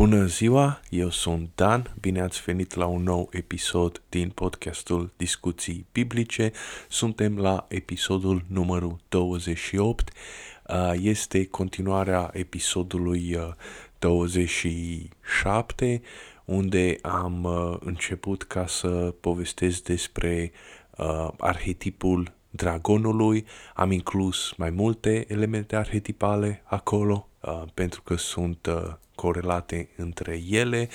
Bună ziua, eu sunt Dan, bine ați venit la un nou episod din podcastul Discuții Biblice. Suntem la episodul numărul 28. Uh, este continuarea episodului 27, uh, unde am uh, început ca să povestesc despre arhetipul dragonului. Am inclus mai multe elemente arhetipale acolo, pentru că sunt corelate între ele.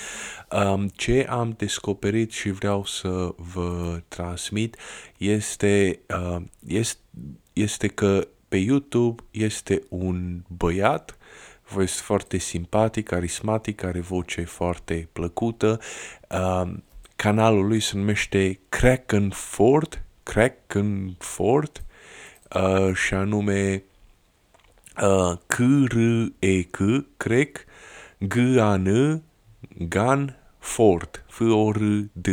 Um, ce am descoperit și vreau să vă transmit este, uh, este, este că pe YouTube este un băiat este foarte simpatic, carismatic, are voce foarte plăcută. Um, canalul lui se numește Krakenford, Krakenford, uh, și anume uh, C-R-E-C, cred, G-A-N, Gan Ford, F-O-R-D.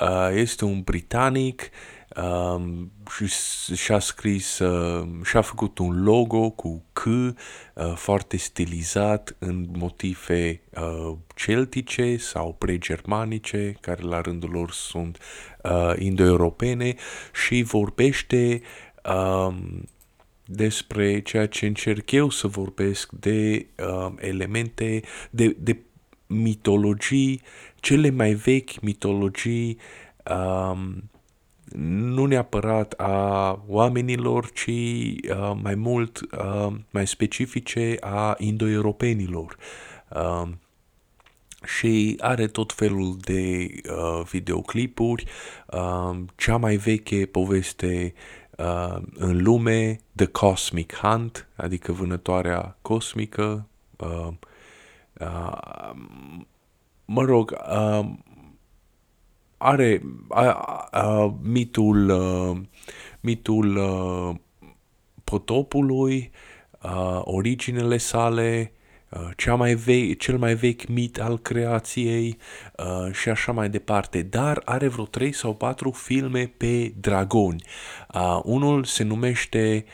Uh, este un britanic um, și și-a scris, uh, și-a făcut un logo cu C uh, foarte stilizat în motive uh, celtice sau pregermanice, care la rândul lor sunt uh, indo-europene și vorbește um, despre ceea ce încerc eu să vorbesc de uh, elemente, de, de mitologii, cele mai vechi mitologii, um, nu neapărat a oamenilor, ci uh, mai mult, uh, mai specifice a indo-europenilor. Uh, și are tot felul de uh, videoclipuri. Uh, cea mai veche poveste uh, în lume, The Cosmic Hunt, adică vânătoarea cosmică. Uh, uh, mă rog, uh, are uh, uh, mitul, uh, mitul uh, potopului, uh, originele sale, Uh, cea mai ve- cel mai vechi mit al creației uh, și așa mai departe, dar are vreo 3 sau 4 filme pe dragoni. Uh, unul se numește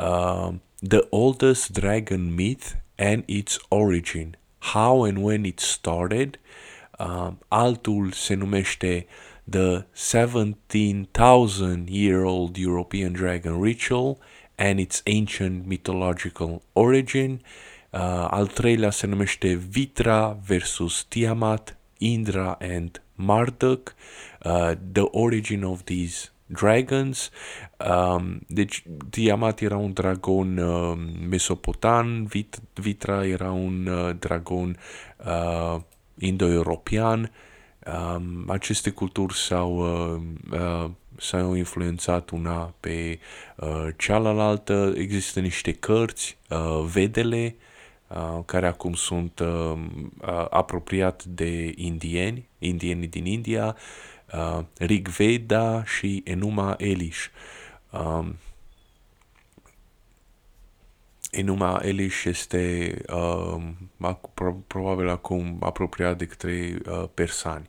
uh, The Oldest Dragon Myth and Its Origin, How and When It Started, uh, altul se numește The 17,000 Year Old European Dragon Ritual and Its Ancient Mythological Origin, Uh, al treilea se numește Vitra versus Tiamat, Indra and Marduk, uh, The Origin of These Dragons. Um, deci Tiamat era un dragon uh, mesopotan, Vit- Vitra era un uh, dragon uh, indo-european. Um, aceste culturi s-au, uh, uh, s-au influențat una pe uh, cealaltă. Există niște cărți, uh, Vedele, Uh, care acum sunt uh, uh, apropiat de indieni, indienii din India, uh, Rigveda și Enuma Elish. Um, Enuma Elish este uh, pro- probabil acum apropiat de către uh, persani.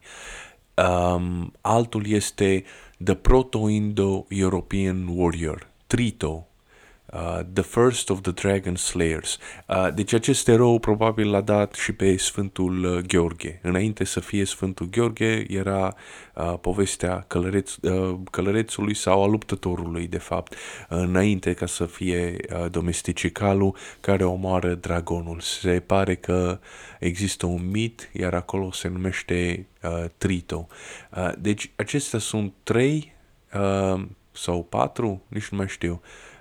Um, altul este The Proto-Indo-European Warrior, Trito, Uh, the First of the Dragon Slayers. Uh, deci acest erou probabil l-a dat și pe Sfântul uh, Gheorghe. Înainte să fie Sfântul Gheorghe era uh, povestea călăreț, uh, călărețului sau a luptătorului, de fapt, înainte ca să fie uh, domesticicalul care omoară dragonul. Se pare că există un mit, iar acolo se numește uh, Trito. Uh, deci acestea sunt trei uh, sau patru, nici nu mai știu, uh,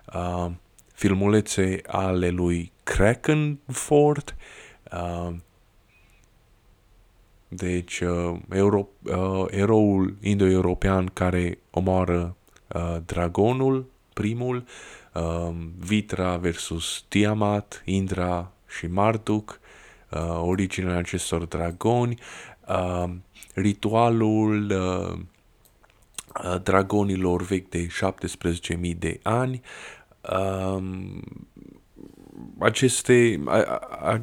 filmulețe ale lui Krakenford, uh, deci uh, euro, uh, eroul indo-european care omoară uh, dragonul, primul, uh, Vitra versus Tiamat, Indra și Marduk, uh, originea acestor dragoni, uh, ritualul uh, dragonilor vechi de 17.000 de ani, um, aceste, a, a,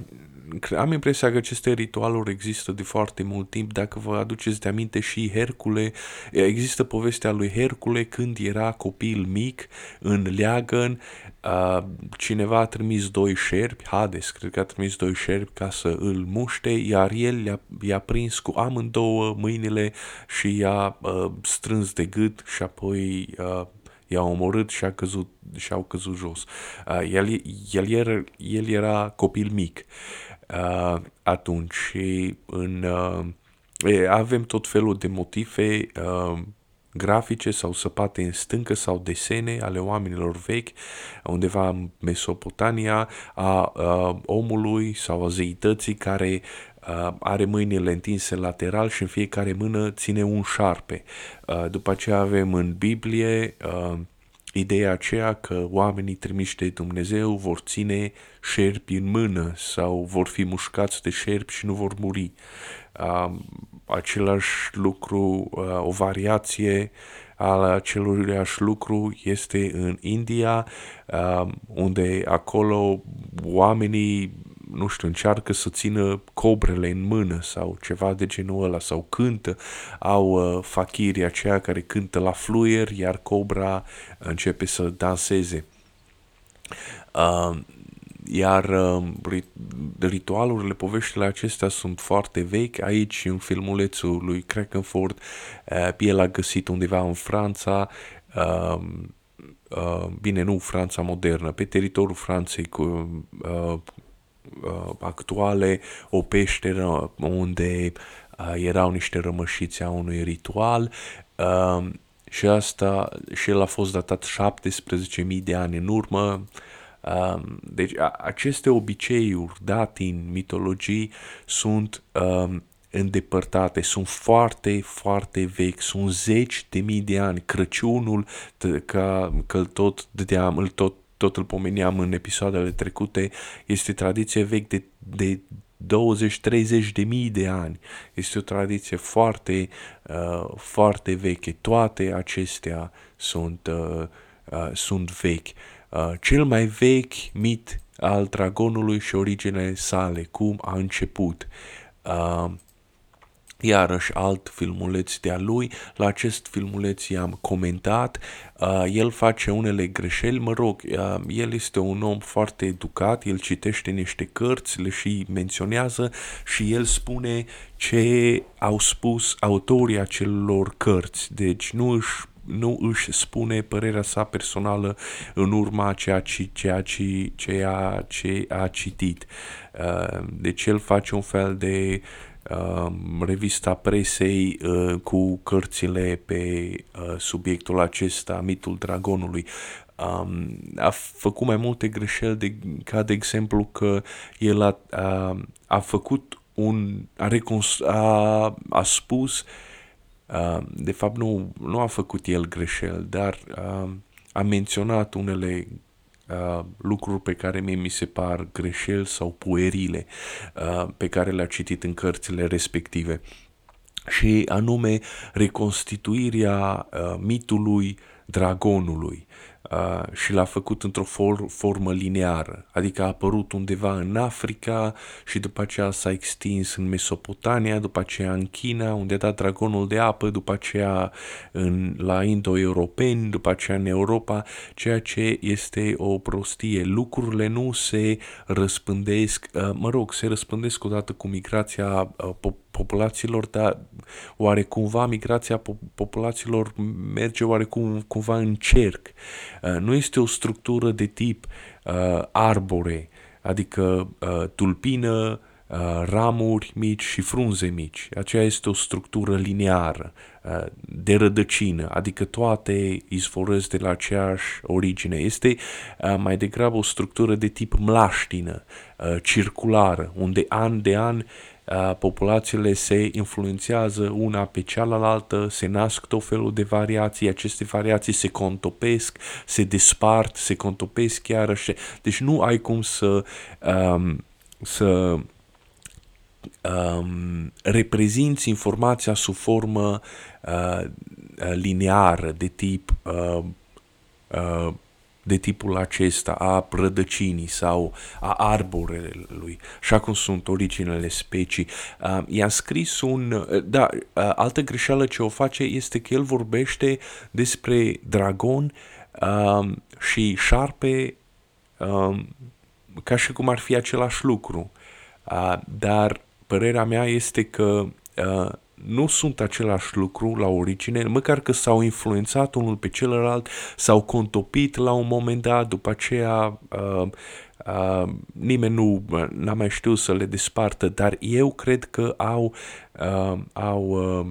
am impresia că aceste ritualuri există de foarte mult timp. Dacă vă aduceți de aminte și Hercule, există povestea lui Hercule când era copil mic în leagăn, uh, cineva a trimis doi șerpi, Hades, cred că a trimis doi șerpi ca să îl muște, iar el i-a, i-a prins cu amândouă mâinile și i-a uh, strâns de gât și apoi uh, i-a omorât și, a căzut, și au căzut jos. Uh, el, el, era, el era copil mic uh, atunci și în, uh, avem tot felul de motive uh, grafice sau săpate în stâncă sau desene ale oamenilor vechi, undeva în Mesopotamia, a, a omului sau a zeității care a, are mâinile întinse lateral și în fiecare mână ține un șarpe. A, după aceea avem în Biblie a, ideea aceea că oamenii trimiși de Dumnezeu vor ține șerpi în mână sau vor fi mușcați de șerpi și nu vor muri. Uh, același lucru, uh, o variație al aceluiași lucru este în India, uh, unde acolo oamenii nu știu, încearcă să țină cobrele în mână sau ceva de genul ăla, sau cântă, au uh, fachirii aceia care cântă la fluier, iar cobra începe să danseze. Uh, iar uh, ritualurile, poveștile acestea sunt foarte vechi. Aici, în filmulețul lui Krakenford, uh, el a găsit undeva în Franța, uh, uh, bine, nu Franța modernă, pe teritoriul Franței cu uh, uh, actuale, o peșteră unde uh, erau niște rămășiți a unui ritual uh, și asta și el a fost datat 17.000 de ani în urmă. Uh, deci a, aceste obiceiuri date în mitologii sunt uh, îndepărtate, sunt foarte, foarte vechi, sunt zeci de mii de ani. Crăciunul, ca, că tot dădeam, îl tot tot îl pomeneam în episoadele trecute, este tradiție vechi de, de 20-30 de mii de ani. Este o tradiție foarte, uh, foarte veche. Toate acestea sunt, uh, uh, sunt vechi. Uh, cel mai vechi mit al dragonului și originele sale, cum a început. Uh, iarăși alt filmuleț de-a lui, la acest filmuleț i-am comentat, uh, el face unele greșeli, mă rog, uh, el este un om foarte educat, el citește niște cărți, le și menționează și el spune ce au spus autorii acelor cărți, deci nu își nu își spune părerea sa personală în urma ceea ce, ceea ce, ceea ce a citit. Uh, deci el face un fel de uh, revista presei uh, cu cărțile pe uh, subiectul acesta, mitul dragonului. Um, a făcut mai multe greșeli, de, ca de exemplu că el a, a, a făcut un, a, reconst, a, a spus, uh, de fapt nu, nu a făcut el greșeli, dar uh, a menționat unele uh, lucruri pe care mie mi se par greșeli sau puerile uh, pe care le-a citit în cărțile respective. Și anume reconstituirea uh, mitului dragonului uh, și l-a făcut într-o for- formă lineară, adică a apărut undeva în Africa și după aceea s-a extins în Mesopotamia, după aceea în China, unde a dat dragonul de apă, după aceea în, la indo-europeni, după aceea în Europa, ceea ce este o prostie. Lucrurile nu se răspândesc, uh, mă rog, se răspândesc odată cu migrația uh, populațiilor, dar oare cumva migrația populațiilor merge oarecum cumva în cerc. Uh, nu este o structură de tip uh, arbore, adică uh, tulpină, uh, ramuri mici și frunze mici. Aceea este o structură lineară, uh, de rădăcină, adică toate izvorăsc de la aceeași origine. Este uh, mai degrabă o structură de tip mlaștină, circulară, unde an de an populațiile se influențează una pe cealaltă, se nasc tot felul de variații, aceste variații se contopesc, se despart, se contopesc iarăși. Deci nu ai cum să, um, să um, reprezinți informația sub formă uh, lineară de tip uh, uh, de tipul acesta a rădăcinii sau a arborelui, așa cum sunt originele specii. Uh, i-a scris un... Uh, da, uh, altă greșeală ce o face este că el vorbește despre dragon uh, și șarpe uh, ca și cum ar fi același lucru. Uh, dar părerea mea este că uh, nu sunt același lucru la origine, măcar că s-au influențat unul pe celălalt, s-au contopit la un moment dat, după aceea uh, uh, nimeni nu n-a mai știut să le despartă, dar eu cred că au, uh, au, uh,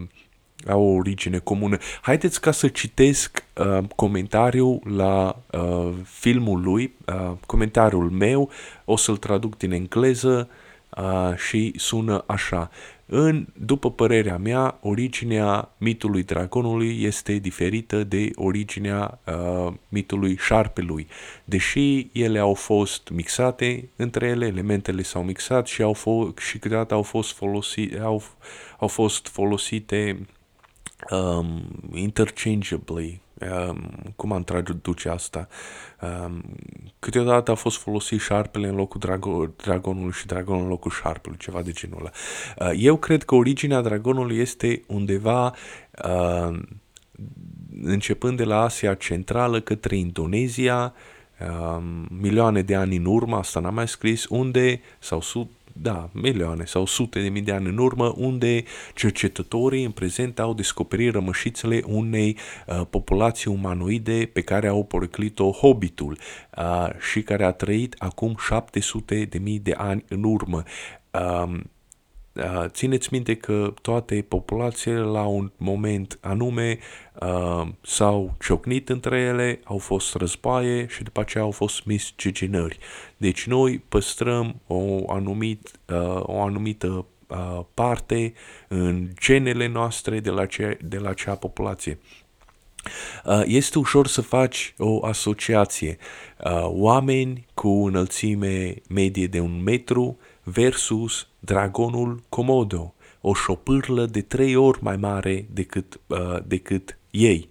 au o origine comună. Haideți ca să citesc uh, comentariul la uh, filmul lui, uh, comentariul meu, o să-l traduc din engleză uh, și sună așa. În, după părerea mea, originea mitului dragonului este diferită de originea uh, mitului șarpelui. Deși ele au fost mixate între ele, elementele s-au mixat și, au fost, și câteodată au fost, folosi, au, au fost folosite um, interchangeably, um, cum am traduce asta? Um, câteodată a fost folosit șarpele în locul drago- dragonului și dragonul în locul șarpelui, ceva de genul ăla. Uh, eu cred că originea dragonului este undeva uh, începând de la Asia Centrală către Indonezia, uh, milioane de ani în urmă, asta n-am mai scris, unde, sau sud, da, milioane sau sute de mii de ani în urmă, unde cercetătorii în prezent au descoperit rămășițele unei uh, populații umanoide pe care au poreclit-o Hobbitul uh, și care a trăit acum 700 de mii de ani în urmă. Uh, Uh, țineți minte că toate populațiile la un moment anume uh, s-au ciocnit între ele, au fost războaie și după aceea au fost misciginări. Deci noi păstrăm o, anumit, uh, o anumită uh, parte în genele noastre de la, ce, de la acea populație. Uh, este ușor să faci o asociație. Uh, oameni cu înălțime medie de un metru versus dragonul Komodo, o șopârlă de trei ori mai mare decât, uh, decât ei,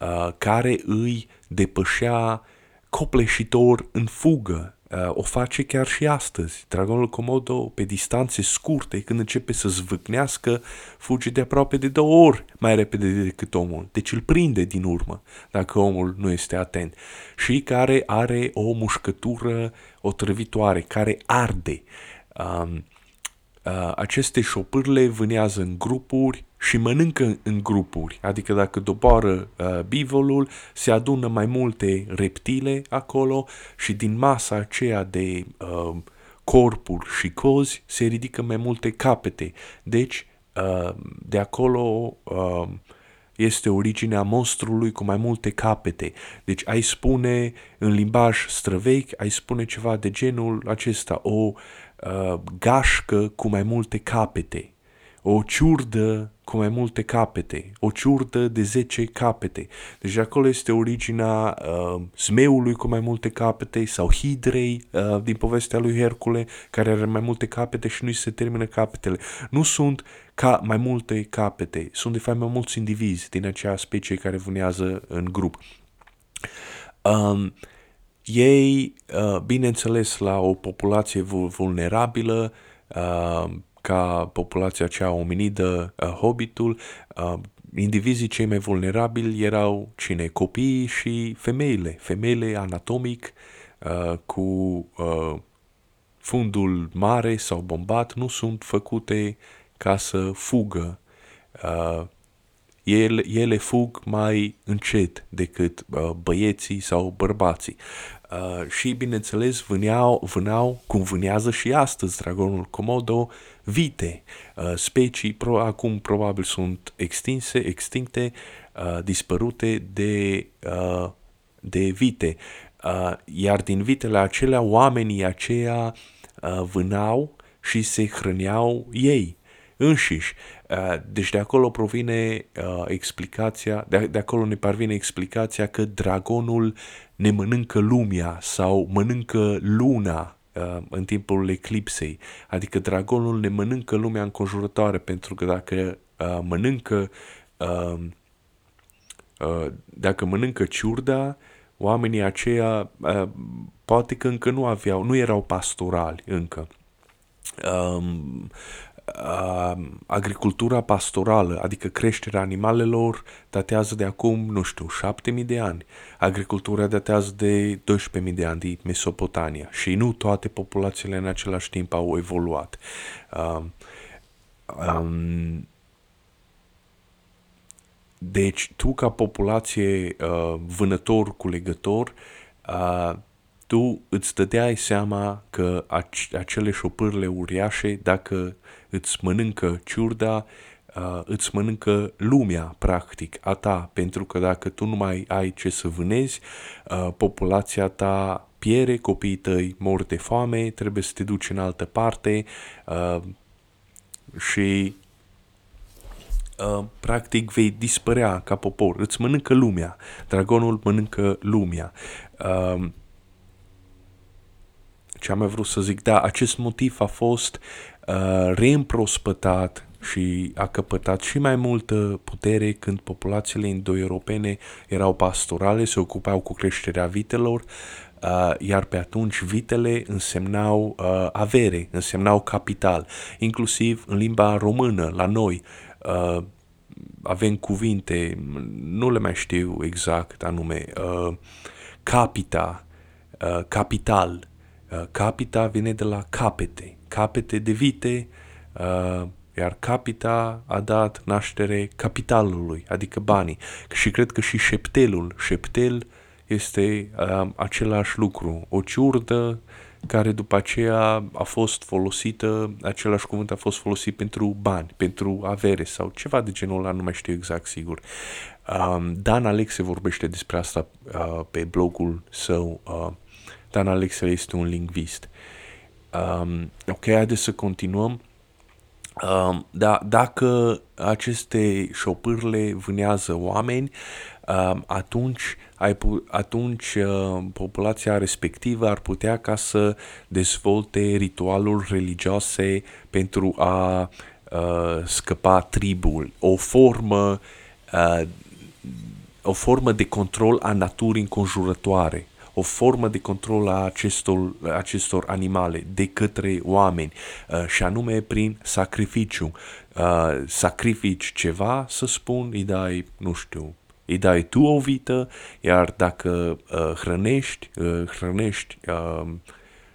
uh, care îi depășea copleșitor în fugă. Uh, o face chiar și astăzi. Dragonul Komodo, pe distanțe scurte, când începe să zvâcnească, fuge de aproape de două ori mai repede decât omul. Deci îl prinde din urmă, dacă omul nu este atent. Și care are o mușcătură otrăvitoare, care arde. Um, uh, aceste șopârle vânează în grupuri și mănâncă în grupuri, adică dacă doboară uh, bivolul, se adună mai multe reptile acolo și din masa aceea de uh, corpuri și cozi se ridică mai multe capete. Deci, uh, de acolo uh, este originea monstrului cu mai multe capete. Deci ai spune în limbaj străvechi, ai spune ceva de genul acesta, o uh, gașcă cu mai multe capete, o ciurdă cu mai multe capete, o ciurdă de 10 capete. Deci acolo este originea uh, zmeului cu mai multe capete sau hidrei uh, din povestea lui Hercule care are mai multe capete și nu se termină capetele. Nu sunt ca mai multe capete, sunt de fapt mai mulți indivizi din acea specie care vânează în grup. Um, ei, uh, bineînțeles, la o populație vulnerabilă, uh, ca populația cea ominidă, uh, hobbitul, indivizii cei mai vulnerabili erau cine? Copiii și femeile. Femeile anatomic cu fundul mare sau bombat nu sunt făcute ca să fugă ele, ele fug mai încet decât uh, băieții sau bărbații. Uh, și, bineînțeles, vâneau, vâneau, cum vânează și astăzi dragonul Komodo, vite. Uh, specii pro, acum probabil sunt extinse, extincte, uh, dispărute de, uh, de vite. Uh, iar din vitele acelea, oamenii aceia uh, vânau și se hrăneau ei înșiși. Uh, deci de acolo provine uh, explicația, de, de acolo ne parvine explicația că dragonul ne mănâncă lumea sau mănâncă luna uh, în timpul eclipsei. Adică dragonul ne mănâncă lumea înconjurătoare pentru că dacă mănâncă dacă mănâncă ciurda, oamenii aceia uh, poate că încă nu aveau, nu erau pastorali încă. Um, uh, agricultura pastorală, adică creșterea animalelor, datează de acum, nu știu, 7000 de ani. Agricultura datează de 12.000 de ani din Mesopotamia și nu toate populațiile în același timp au evoluat. Uh, um, deci, tu ca populație uh, vânător-culegător, uh, tu îți dădeai seama că ac- acele șopârle uriașe, dacă îți mănâncă ciurda, uh, îți mănâncă lumea, practic, a ta, pentru că dacă tu nu mai ai ce să vânezi, uh, populația ta piere, copiii tăi mor de foame, trebuie să te duci în altă parte uh, și uh, practic vei dispărea ca popor, îți mănâncă lumea, dragonul mănâncă lumea. Uh, ce am mai vrut să zic, da, acest motiv a fost uh, reîmprospătat și a căpătat și mai multă putere când populațiile indo-europene erau pastorale, se ocupau cu creșterea vitelor, uh, iar pe atunci vitele însemnau uh, avere, însemnau capital, inclusiv în limba română, la noi, uh, avem cuvinte, nu le mai știu exact anume, uh, capita, uh, capital, uh, capita vine de la capete, capete de vite, uh, iar capita a dat naștere capitalului, adică banii. Și cred că și șeptelul, șeptel este uh, același lucru, o ciurdă care după aceea a fost folosită, același cuvânt a fost folosit pentru bani, pentru avere sau ceva de genul ăla, nu mai știu exact sigur. Um, Dan Alexe vorbește despre asta uh, pe blogul său. Uh, Dan Alexe este un lingvist. Um, ok, haideți să continuăm. Um, da, dacă aceste șopârle vânează oameni, um, atunci, ai, atunci uh, populația respectivă ar putea ca să dezvolte ritualuri religioase pentru a uh, scăpa tribul, o formă uh, o formă de control a naturii înconjurătoare o formă de control a acestor, acestor animale de către oameni uh, și anume prin sacrificiu. Uh, sacrifici ceva, să spun, îi dai, nu știu, îi dai tu o vită, iar dacă uh, hrănești, uh, hrănești uh,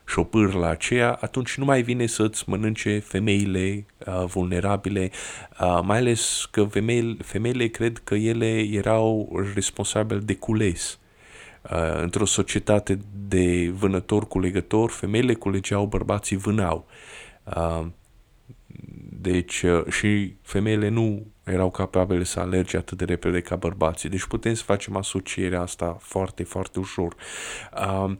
șopârla aceea, atunci nu mai vine să-ți mănânce femeile uh, vulnerabile, uh, mai ales că femeile, femeile cred că ele erau responsabile de cules. Uh, într-o societate de vânător-culegător, femeile culegeau, bărbații vânau. Uh, deci uh, și femeile nu erau capabile să alerge atât de repede ca bărbații. Deci putem să facem asocierea asta foarte, foarte ușor. Uh,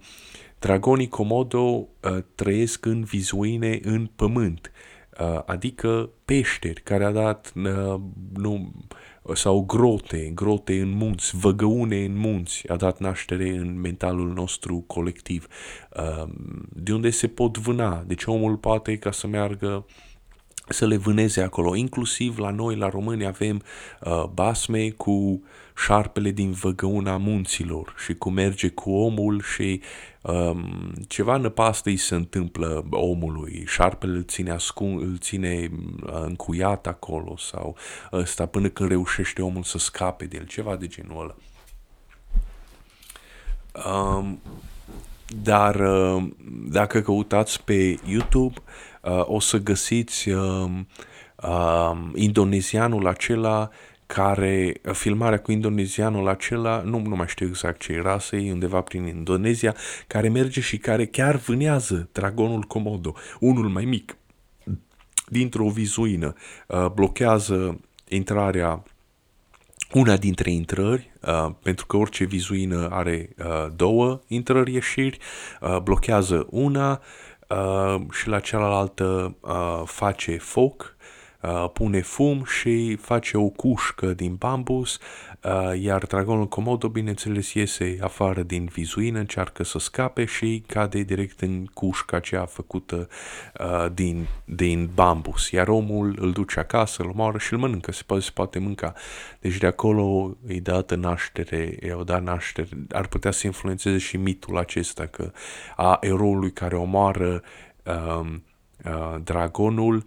dragonii Komodo uh, trăiesc în vizuine în pământ, uh, adică peșteri care a dat uh, nu, sau grote, grote în munți, văgăune în munți, a dat naștere în mentalul nostru colectiv, uh, de unde se pot vâna. Deci omul poate ca să meargă să le vâneze acolo. Inclusiv la noi, la români, avem uh, basme cu șarpele din văgăuna munților și cum merge cu omul și um, ceva năpastă îi se întâmplă omului. Șarpele îl ține, ascun, îl ține uh, încuiat acolo sau ăsta până când reușește omul să scape de el, ceva de genul ăla. Um, dar uh, dacă căutați pe YouTube, uh, o să găsiți uh, uh, indonezianul acela care, filmarea cu indonezianul acela, nu, nu mai știu exact ce rasă e, undeva prin Indonezia, care merge și care chiar vânează dragonul Komodo, unul mai mic, dintr-o vizuină, uh, blochează intrarea una dintre intrări, uh, pentru că orice vizuină are uh, două intrări-ieșiri, uh, blochează una uh, și la cealaltă uh, face foc uh, pune fum și face o cușcă din bambus, uh, iar dragonul Komodo, bineînțeles, iese afară din vizuină, încearcă să scape și cade direct în cușca aceea făcută uh, din, din bambus, iar omul îl duce acasă, îl omoară și îl mănâncă, se poate, se poate mânca. Deci de acolo îi dată naștere, i-au dat naștere, ar putea să influențeze și mitul acesta că a eroului care omoară um, uh, dragonul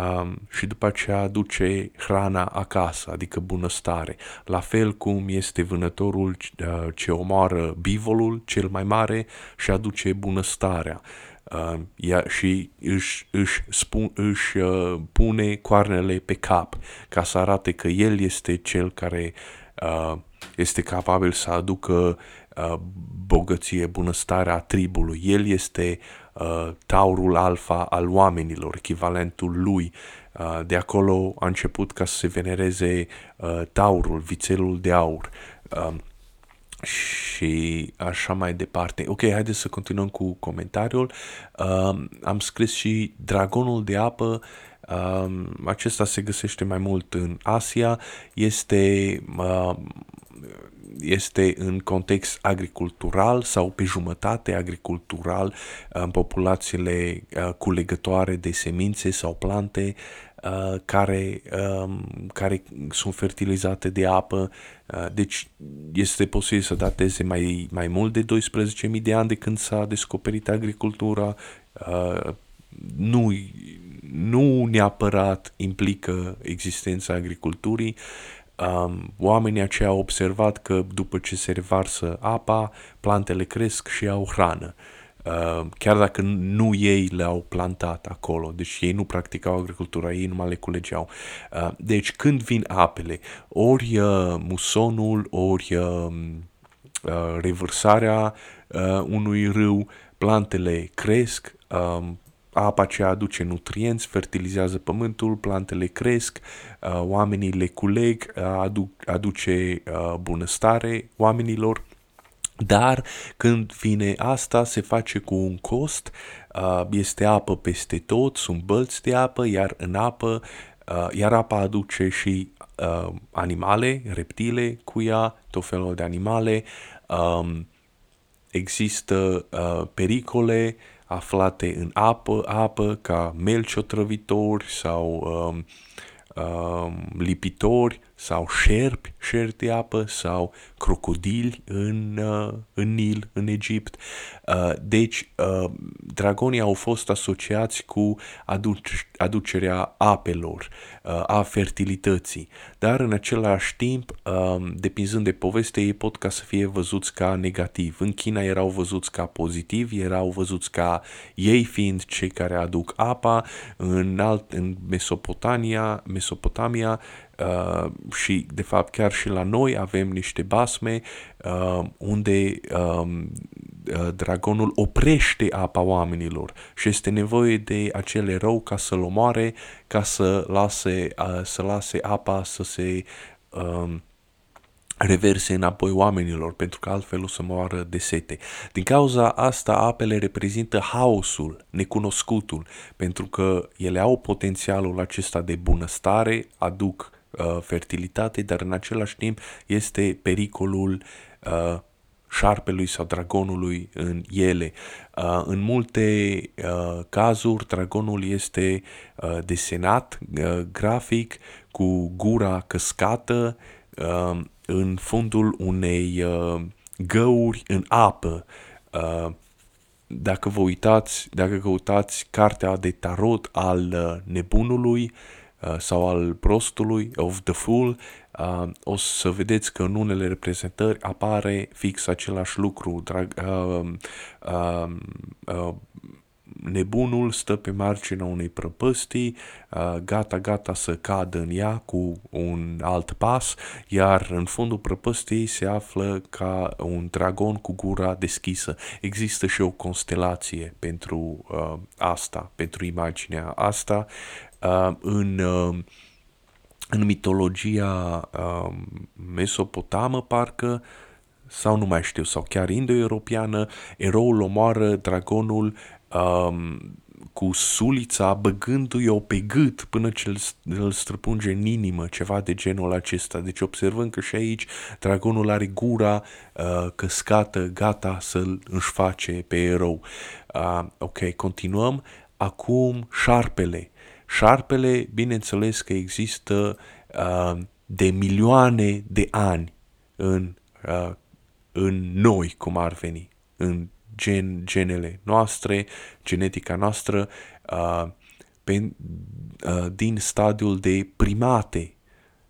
um, și după aceea aduce hrana acasă, adică bunăstare. La fel cum este vânătorul uh, ce omoară bivolul cel mai mare și aduce bunăstarea. Uh, ia, și își, își, spun, își uh, pune coarnele pe cap ca să arate că el este cel care uh, este capabil să aducă uh, bogăție, bunăstarea tribului. El este uh, taurul alfa al oamenilor, echivalentul lui. Uh, de acolo a început ca să se venereze uh, taurul, vițelul de aur. Uh, și așa mai departe. Ok, haideți să continuăm cu comentariul. Uh, am scris și Dragonul de apă, uh, acesta se găsește mai mult în Asia, este uh, este în context agricultural sau pe jumătate agricultural în populațiile uh, culegătoare de semințe sau plante uh, care, um, care sunt fertilizate de apă. Uh, deci este posibil să dateze mai, mai mult de 12.000 de ani de când s-a descoperit agricultura. Nu, nu neapărat implică existența agriculturii, um, oamenii aceia au observat că după ce se revarsă apa, plantele cresc și au hrană. Uh, chiar dacă nu ei le-au plantat acolo, deci ei nu practicau agricultura, ei numai le culegeau. Uh, deci când vin apele, ori uh, musonul, ori uh, uh, revărsarea uh, unui râu, plantele cresc, uh, apa ce aduce nutrienți, fertilizează pământul, plantele cresc, uh, oamenii le culeg, uh, aduc, aduce uh, bunăstare oamenilor. Dar când vine asta, se face cu un cost, este apă peste tot, sunt bălți de apă, iar în apă, iar apa aduce și animale, reptile cu ea, tot felul de animale, um, există pericole, aflate în apă, apă ca melci otrăvitori sau um, um, lipitori sau șerpi, șerpi de apă sau crocodili în, uh, în Nil, în Egipt. Uh, deci, uh, dragonii au fost asociați cu aduc- aducerea apelor, uh, a fertilității, dar în același timp, uh, depinzând de poveste, ei pot ca să fie văzuți ca negativ. În China erau văzuți ca pozitivi, erau văzuți ca ei fiind cei care aduc apa, în, alt, în Mesopotamia, Mesopotamia Uh, și, de fapt, chiar și la noi avem niște basme uh, unde um, uh, dragonul oprește apa oamenilor și este nevoie de acel erou ca să-l omoare, ca să lase, uh, să lase apa să se uh, reverse înapoi oamenilor, pentru că altfel o să moară de sete. Din cauza asta, apele reprezintă haosul, necunoscutul, pentru că ele au potențialul acesta de bunăstare, aduc uh, fertilitate, dar în același timp este pericolul uh, șarpelui sau dragonului în ele. Uh, în multe uh, cazuri, dragonul este uh, desenat uh, grafic cu gura căscată uh, în fundul unei uh, găuri în apă. Uh, dacă vă uitați, dacă căutați cartea de tarot al uh, nebunului, Uh, sau al prostului, of the fool, uh, o să vedeți că în unele reprezentări apare fix același lucru. Drag, uh, uh, uh, nebunul stă pe marginea unei prăpăstii, uh, gata, gata să cadă în ea cu un alt pas, iar în fundul prăpăstiei se află ca un dragon cu gura deschisă. Există și o constelație pentru uh, asta, pentru imaginea asta uh, în, uh, în mitologia uh, mesopotamă, parcă, sau nu mai știu, sau chiar indo-europeană, eroul omoară dragonul um, cu sulița băgându-i-o pe gât până ce îl străpunge în inimă, ceva de genul acesta. Deci observăm că și aici dragonul are gura uh, căscată, gata să-l își face pe erou. Uh, ok, continuăm. Acum șarpele. Șarpele, bineînțeles că există uh, de milioane de ani în, uh, în noi, cum ar veni, în gen, genele noastre, genetica noastră, uh, pe, uh, din stadiul de primate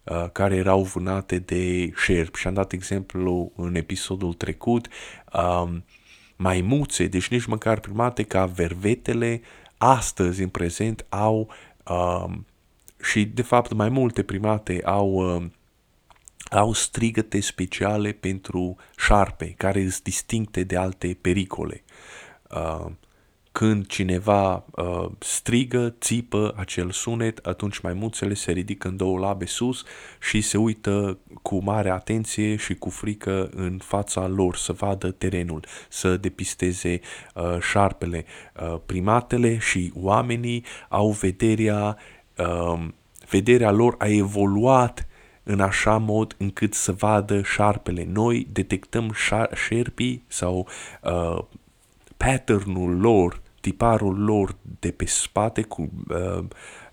uh, care erau vânate de șerpi. Și am dat exemplu în episodul trecut, uh, maimuțe, deci nici măcar primate ca vervetele, astăzi, în prezent, au uh, și de fapt mai multe primate au uh, au strigăte speciale pentru șarpe, care sunt distincte de alte pericole. Uh, când cineva uh, strigă, țipă acel sunet, atunci maimuțele se ridică în două labe sus și se uită cu mare atenție și cu frică în fața lor să vadă terenul, să depisteze uh, șarpele. Uh, primatele și oamenii au vederea, uh, vederea lor a evoluat în așa mod încât să vadă șarpele. Noi detectăm șerpii sau uh, patternul lor, tiparul lor de pe spate, cu, uh,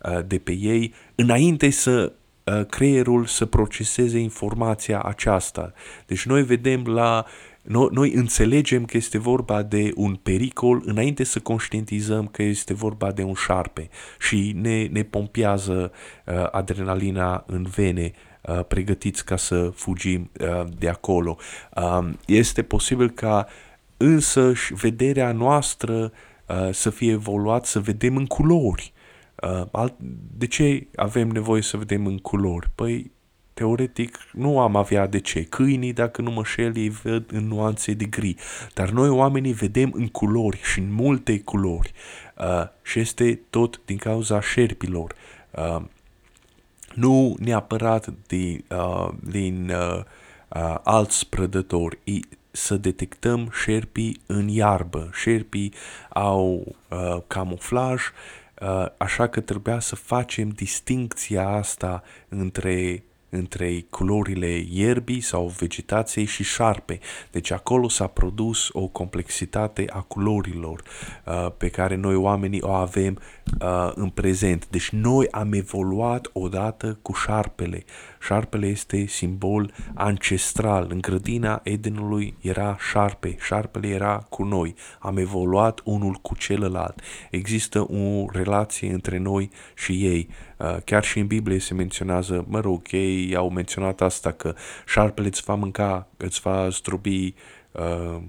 uh, de pe ei, înainte să uh, creierul să proceseze informația aceasta. Deci noi vedem la noi, noi înțelegem că este vorba de un pericol înainte să conștientizăm că este vorba de un șarpe și ne, ne pompează uh, adrenalina în vene Uh, pregătiți ca să fugim uh, de acolo. Um, este posibil ca însăși vederea noastră uh, să fie evoluat, să vedem în culori. De ce avem nevoie să vedem în culori? Păi, teoretic, nu am avea de ce. Câinii, dacă nu mă șel, ei văd în nuanțe de gri. Dar noi, oamenii, vedem în culori și în multe culori. și este tot din cauza șerpilor nu neapărat de, uh, din uh, uh, alți prădători, să detectăm șerpii în iarbă. Șerpii au uh, camuflaj, uh, așa că trebuia să facem distincția asta între între culorile ierbii sau vegetației și șarpe. Deci acolo s-a produs o complexitate a culorilor uh, pe care noi oamenii o avem uh, în prezent. Deci noi am evoluat odată cu șarpele. Șarpele este simbol ancestral. În grădina Edenului era șarpe. Șarpele era cu noi. Am evoluat unul cu celălalt. Există o relație între noi și ei. Uh, chiar și în Biblie se menționează, mă rog, ei au menționat asta că șarpele îți va mânca, îți va zdrobi uh,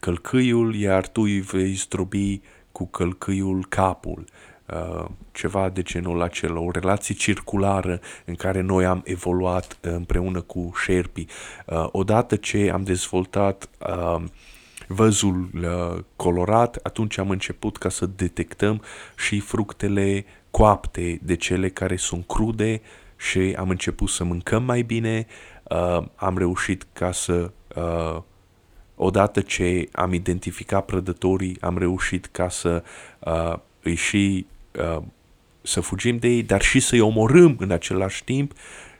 călcâiul, iar tu îi vei zdrobi cu călcâiul capul. Uh, ceva de genul acela, o relație circulară în care noi am evoluat uh, împreună cu șerpii. Uh, odată ce am dezvoltat uh, văzul uh, colorat, atunci am început ca să detectăm și fructele coapte de cele care sunt crude și am început să mâncăm mai bine, uh, am reușit ca să, uh, odată ce am identificat prădătorii, am reușit ca să uh, îi și uh, să fugim de ei, dar și să-i omorâm în același timp,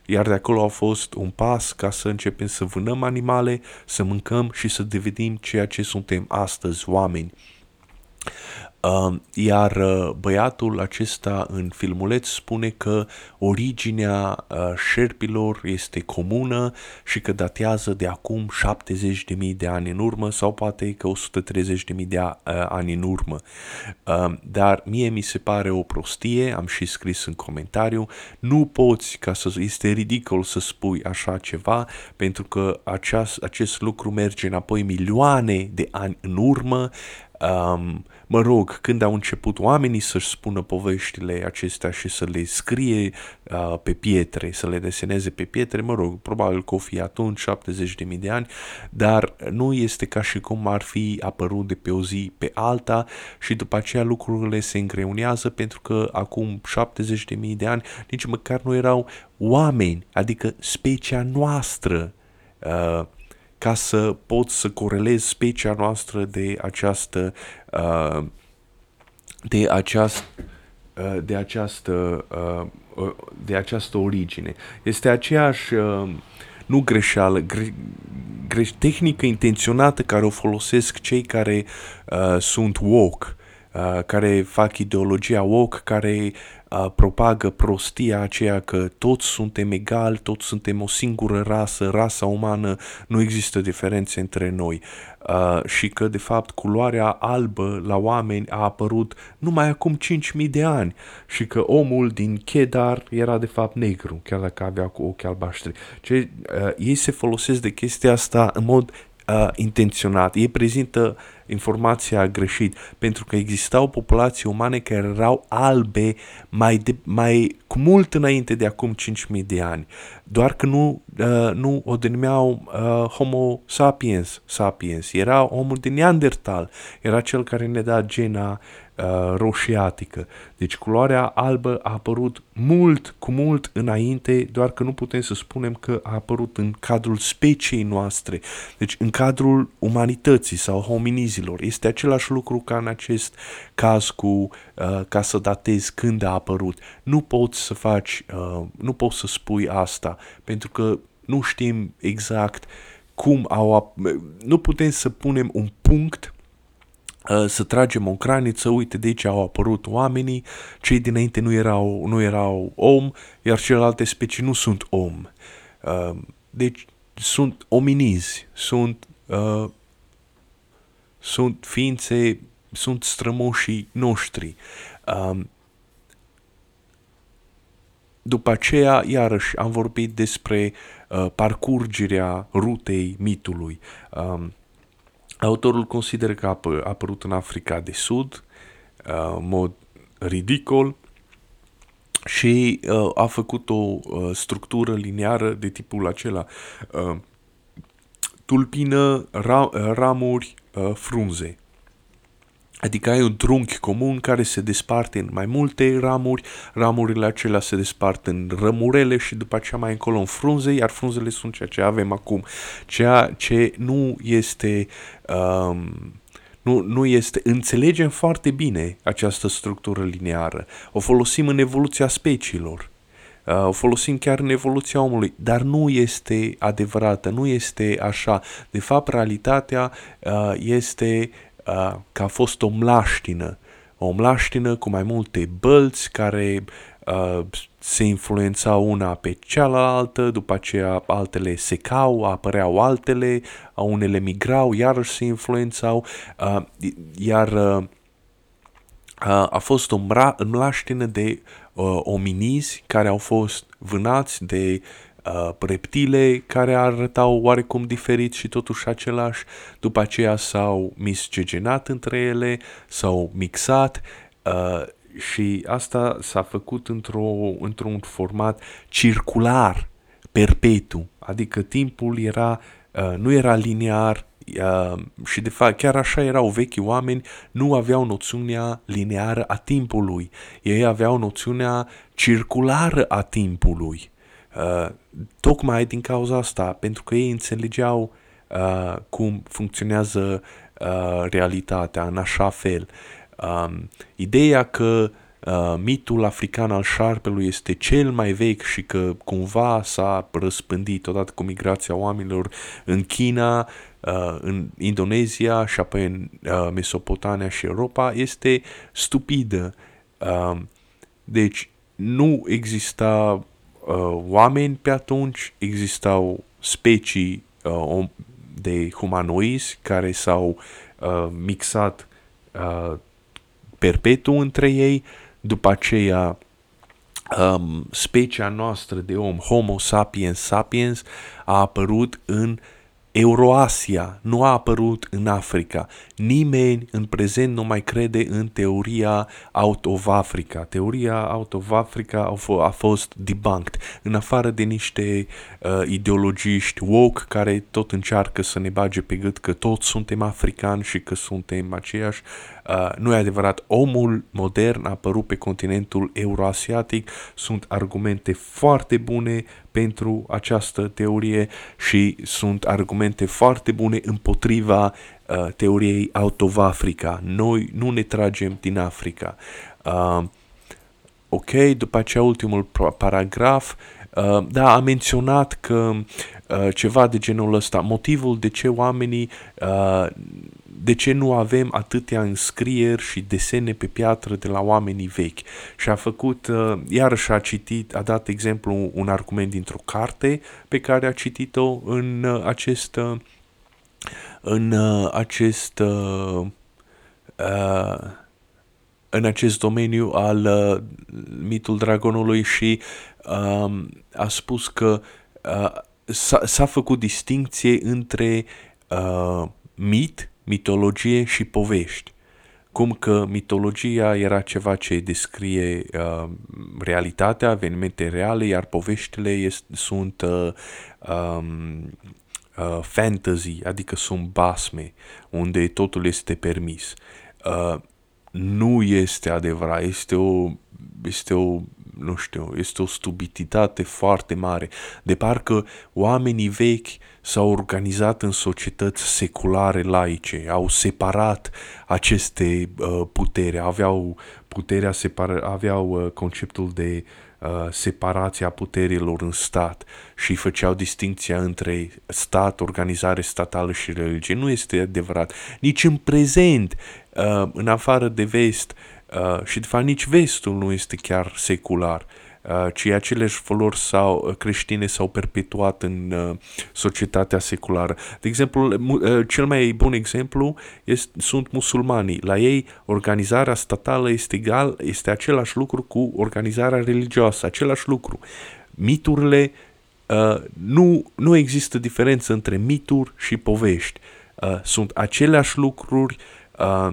iar de acolo a fost un pas ca să începem să vânăm animale, să mâncăm și să devenim ceea ce suntem astăzi, oameni. Iar uh, băiatul acesta în filmuleț spune că originea uh, șerpilor este comună și că datează de acum 70.000 de ani în urmă sau poate că 130.000 de uh, ani în urmă. Dar mie mi se pare o prostie, am și scris în comentariu, nu poți, ca să este ridicol să spui așa ceva, pentru că aceast, acest lucru merge înapoi milioane de ani în urmă, um, mă rog, când au început oamenii să-și spună poveștile acestea și să le scrie uh, pe pietre, să le deseneze pe pietre, mă rog, probabil că o fi atunci 70.000 de ani, dar nu este ca și cum ar fi apărut de pe o zi pe alta și după aceea lucrurile se îngreunează pentru că acum 70.000 de ani nici măcar nu erau oameni, adică specia noastră. Uh, ca să pot să corelez specia noastră de această uh, de această de această, de această origine. Este aceeași nu greșeală, gre, greș, tehnică intenționată care o folosesc cei care uh, sunt woke, uh, care fac ideologia woke, care uh, propagă prostia aceea că toți suntem egali, toți suntem o singură rasă, rasa umană, nu există diferențe între noi uh, și că de fapt culoarea albă la oameni a apărut numai acum 5.000 de ani și că omul din Kedar era de fapt negru, chiar dacă avea cu ochi albaștri. Ce, uh, ei se folosesc de chestia asta în mod uh, intenționat. Ei prezintă informația greșit, pentru că existau populații umane care erau albe mai, de, mai cu mult înainte de acum 5.000 de ani, doar că nu, uh, nu o denumeau uh, Homo sapiens, sapiens, era omul de Neandertal, era cel care ne da gena uh, roșiatică. Deci culoarea albă a apărut mult, cu mult înainte, doar că nu putem să spunem că a apărut în cadrul speciei noastre, deci în cadrul umanității sau hominizilor. Este același lucru ca în acest caz cu uh, ca să datezi când a apărut. Nu poți să faci, uh, nu poți să spui asta, pentru că nu știm exact cum au, nu putem să punem un punct Uh, să tragem o craniță, uite de aici au apărut oamenii, cei dinainte nu erau, nu erau om, iar celelalte specii nu sunt om. Uh, deci sunt ominizi, sunt, uh, sunt ființe, sunt strămoșii noștri. După aceea, iarăși, am vorbit despre parcurgerea rutei mitului. Autorul consideră că a apărut în Africa de Sud, uh, în mod ridicol, și uh, a făcut o uh, structură liniară de tipul acela. Tulpină, ramuri, frunze. Adică ai un trunchi comun care se desparte în mai multe ramuri, ramurile acelea se despart în rămurele și după aceea mai încolo în frunze, iar frunzele sunt ceea ce avem acum. Ceea ce nu este... Um, nu, nu este, înțelegem foarte bine această structură lineară. O folosim în evoluția speciilor. Uh, o folosim chiar în evoluția omului, dar nu este adevărată, nu este așa. De fapt, realitatea uh, este uh, că a fost o mlaștină, o mlaștină cu mai multe bălți care uh, se influențau una pe cealaltă, după aceea altele secau, apăreau altele, unele migrau, iarăși se influențau, uh, iar uh, a fost o mlaștină de uh, ominizi care au fost vânați de uh, reptile care arătau oarecum diferit și totuși același, după aceea s-au miscegenat între ele, s-au mixat uh, și asta s-a făcut într-o, într-un format circular, perpetu, adică timpul era, uh, nu era linear, Uh, și de fapt chiar așa erau vechi oameni, nu aveau noțiunea lineară a timpului. Ei aveau noțiunea circulară a timpului. Uh, tocmai din cauza asta, pentru că ei înțelegeau uh, cum funcționează uh, realitatea în așa fel. Uh, ideea că uh, mitul african al șarpelui este cel mai vechi și că cumva s-a răspândit odată cu migrația oamenilor în China, uh, în Indonezia și apoi în uh, Mesopotamia și Europa este stupidă. Uh, deci nu exista uh, oameni pe atunci, existau specii uh, de humanoizi care s-au uh, mixat uh, perpetu între ei, după aceea um, specia noastră de om, Homo sapiens sapiens, a apărut în Euroasia nu a apărut în Africa. Nimeni în prezent nu mai crede în teoria out of Africa. Teoria out of Africa a, fost debunked, în afară de niște uh, ideologiști woke care tot încearcă să ne bage pe gât că toți suntem africani și că suntem aceiași. Uh, nu e adevărat, omul modern a apărut pe continentul euroasiatic, sunt argumente foarte bune pentru această teorie și sunt argumente foarte bune împotriva uh, teoriei out of Africa. Noi nu ne tragem din Africa. Uh, ok, după aceea ultimul paragraf, uh, da, a menționat că uh, ceva de genul ăsta, motivul de ce oamenii, uh, de ce nu avem atâtea înscrieri și desene pe piatră de la oamenii vechi. Și a făcut, uh, iarăși a citit, a dat exemplu un argument dintr-o carte pe care a citit-o în uh, acest, uh, în uh, acest uh, uh, în acest domeniu al uh, mitul dragonului și uh, a spus că uh, s-a, s-a făcut distinție între uh, mit, mitologie și povești. Cum că mitologia era ceva ce descrie uh, realitatea, evenimente reale, iar poveștile est, sunt uh, um, uh, fantasy, adică sunt basme, unde totul este permis. Uh, nu este adevărat, este o, este o, nu știu, este o stupiditate foarte mare. De parcă oamenii vechi s-au organizat în societăți seculare laice, au separat aceste uh, putere, aveau puterea separa, aveau uh, conceptul de uh, separația puterilor în stat și făceau distinția între stat, organizare statală și religie. Nu este adevărat. Nici în prezent uh, în afară de vest uh, și de fapt nici vestul nu este chiar secular, uh, ci aceleși valori sau uh, creștine s-au perpetuat în uh, societatea seculară. De exemplu, uh, cel mai bun exemplu este, sunt musulmanii. La ei organizarea statală este egal, este același lucru cu organizarea religioasă, același lucru. Miturile Uh, nu, nu există diferență între mituri și povești. Uh, sunt aceleași lucruri, uh,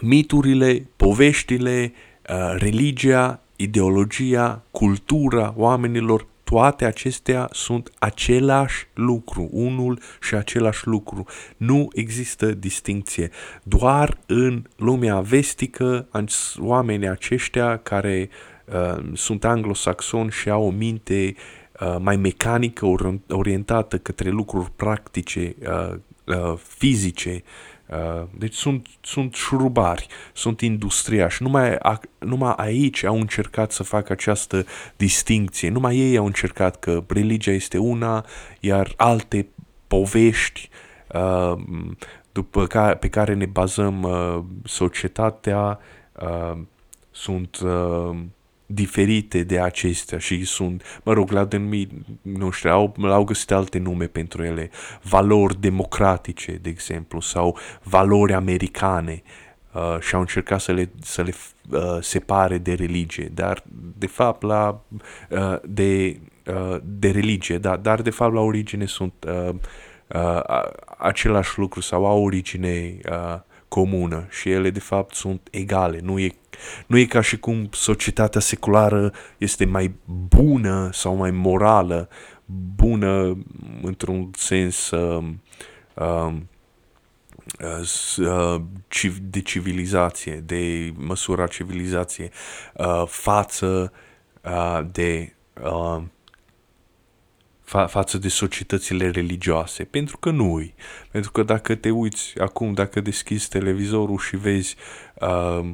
miturile, poveștile, uh, religia, ideologia, cultura oamenilor, toate acestea sunt același lucru, unul și același lucru. Nu există distinție. Doar în lumea vestică, oamenii aceștia care uh, sunt anglosaxoni și au o minte uh, mai mecanică, orientată către lucruri practice, uh, uh, fizice, Uh, deci sunt, sunt șurubari, sunt industriași. Numai, a, numai aici au încercat să facă această distinție. Numai ei au încercat că religia este una, iar alte povești uh, după ca, pe care ne bazăm uh, societatea sunt diferite de acestea și sunt, mă rog, la denumit, nu știu, au, au găsit alte nume pentru ele, valori democratice, de exemplu, sau valori americane uh, și au încercat să le, să le uh, separe de religie, dar de fapt la, uh, de, uh, de religie, da, dar de fapt la origine sunt uh, uh, același lucru sau au origine uh, comună și ele de fapt sunt egale. Nu e, nu e ca și cum societatea seculară este mai bună sau mai morală, bună într-un sens uh, uh, uh, de civilizație, de măsura civilizație, uh, față uh, de uh, fa- față de societățile religioase, pentru că nu -i. Pentru că dacă te uiți acum, dacă deschizi televizorul și vezi uh,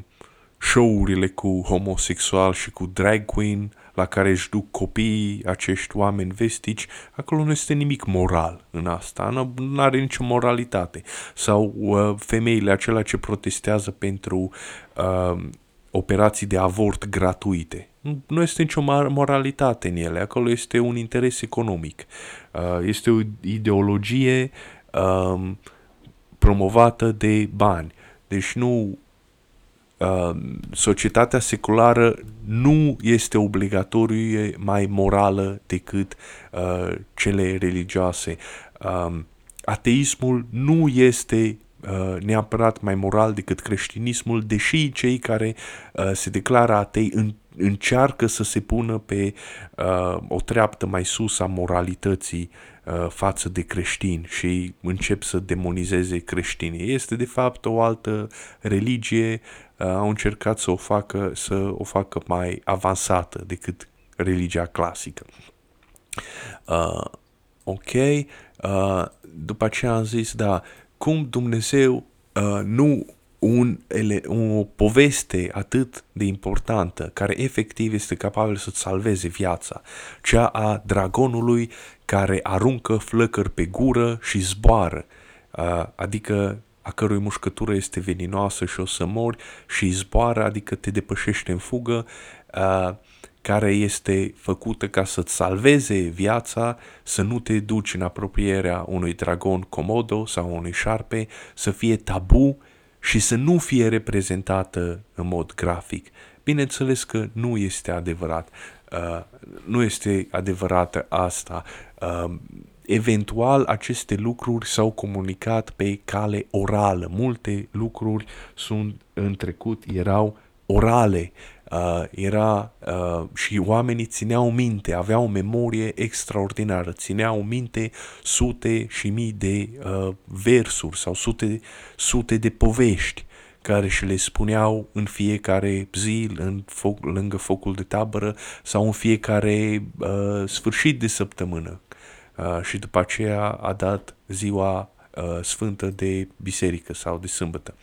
show-urile cu homosexual și cu drag queen la care își duc copiii acești oameni vestici, acolo nu este nimic moral în asta, nu are nicio moralitate. Sau uh, femeile acelea ce protestează pentru uh, operații de avort gratuite. Nu este nicio moralitate în ele, acolo este un interes economic. Uh, este o ideologie um, promovată de bani. Deci nu uh, societatea seculară nu este obligatorie mai morală decât uh, cele religioase. Um, ateismul nu este Uh, neapărat mai moral decât creștinismul, deși cei care uh, se declară atei în, încearcă să se pună pe uh, o treaptă mai sus a moralității uh, față de creștini și încep să demonizeze creștinii. Este de fapt o altă religie, uh, au încercat să o facă să o facă mai avansată decât religia clasică. Uh, ok, uh, după aceea am zis, da, cum Dumnezeu uh, nu un, ele, o poveste atât de importantă, care efectiv este capabil să-ți salveze viața, cea a dragonului care aruncă flăcări pe gură și zboară, uh, adică a cărui mușcătură este veninoasă și o să mori și zboară, adică te depășește în fugă, uh, care este făcută ca să-ți salveze viața, să nu te duci în apropierea unui dragon comodo sau unui șarpe, să fie tabu și să nu fie reprezentată în mod grafic. Bineînțeles că nu este adevărat. Uh, nu este adevărată asta. Uh, eventual aceste lucruri s-au comunicat pe cale orală. Multe lucruri sunt în trecut erau orale uh, era uh, și oamenii țineau minte, aveau o memorie extraordinară, țineau minte sute și mii de uh, versuri sau sute, sute de povești care și le spuneau în fiecare zi în foc, lângă focul de tabără sau în fiecare uh, sfârșit de săptămână. Uh, și după aceea a dat ziua uh, sfântă de biserică sau de sâmbătă.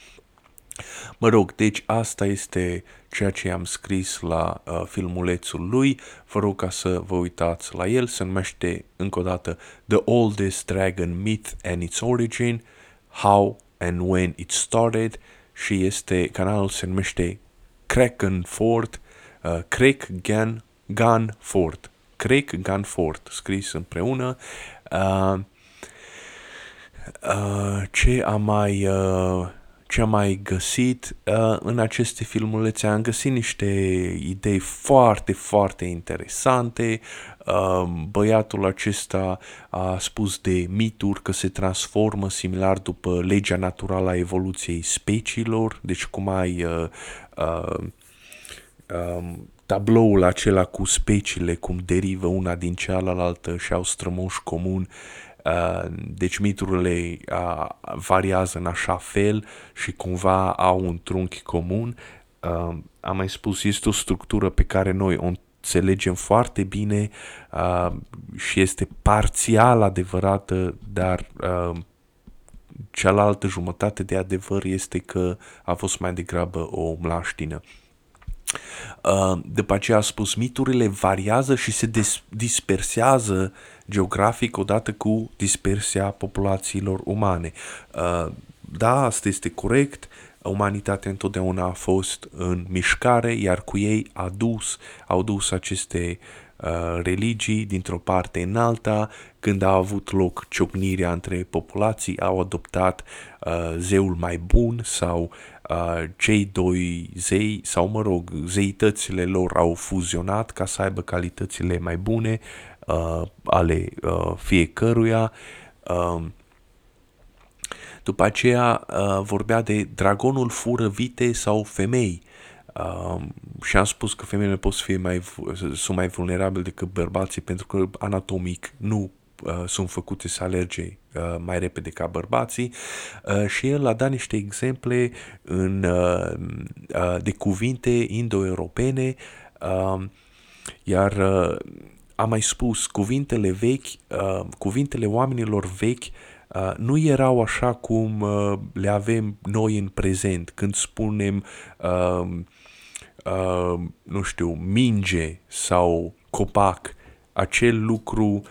Mă rog, deci asta este ceea ce am scris la uh, filmulețul lui. Vă rog ca să vă uitați la el. Se numește încă o dată The Oldest Dragon Myth and Its Origin, How and When It Started și este, canalul se numește Kraken Fort, uh, Craig Gun, Gun Fort, Craig Gun Fort, scris împreună. Uh, uh, ce am mai... Uh, ce am mai găsit uh, în aceste filmulețe. Am găsit niște idei foarte, foarte interesante. Uh, băiatul acesta a spus de mituri că se transformă similar după legea naturală a evoluției speciilor, deci cum ai uh, uh, uh, tabloul acela cu speciile, cum derivă una din cealaltă și au strămoși comun Uh, deci miturile uh, variază în așa fel și cumva au un trunchi comun. Uh, am mai spus, este o structură pe care noi o înțelegem foarte bine uh, și este parțial adevărată, dar uh, cealaltă jumătate de adevăr este că a fost mai degrabă o mlaștină. Uh, după aceea a spus, miturile variază și se dispersează geografic odată cu dispersia populațiilor umane. Uh, da, asta este corect, umanitatea întotdeauna a fost în mișcare, iar cu ei a dus, au dus aceste uh, religii dintr-o parte în alta, când a avut loc ciocnirea între populații, au adoptat uh, zeul mai bun sau uh, cei doi zei, sau mă rog, zeitățile lor au fuzionat ca să aibă calitățile mai bune uh, ale uh, fiecăruia. Uh, după aceea uh, vorbea de dragonul fură vite sau femei. Uh, și am spus că femeile pot să fie mai, sunt mai vulnerabile decât bărbații pentru că anatomic nu uh, sunt făcute să alerge uh, mai repede ca bărbații uh, și el a dat niște exemple în, uh, uh, de cuvinte indo-europene uh, iar uh, am mai spus, cuvintele vechi, uh, cuvintele oamenilor vechi uh, nu erau așa cum uh, le avem noi în prezent, când spunem, uh, uh, nu știu, minge sau copac, acel lucru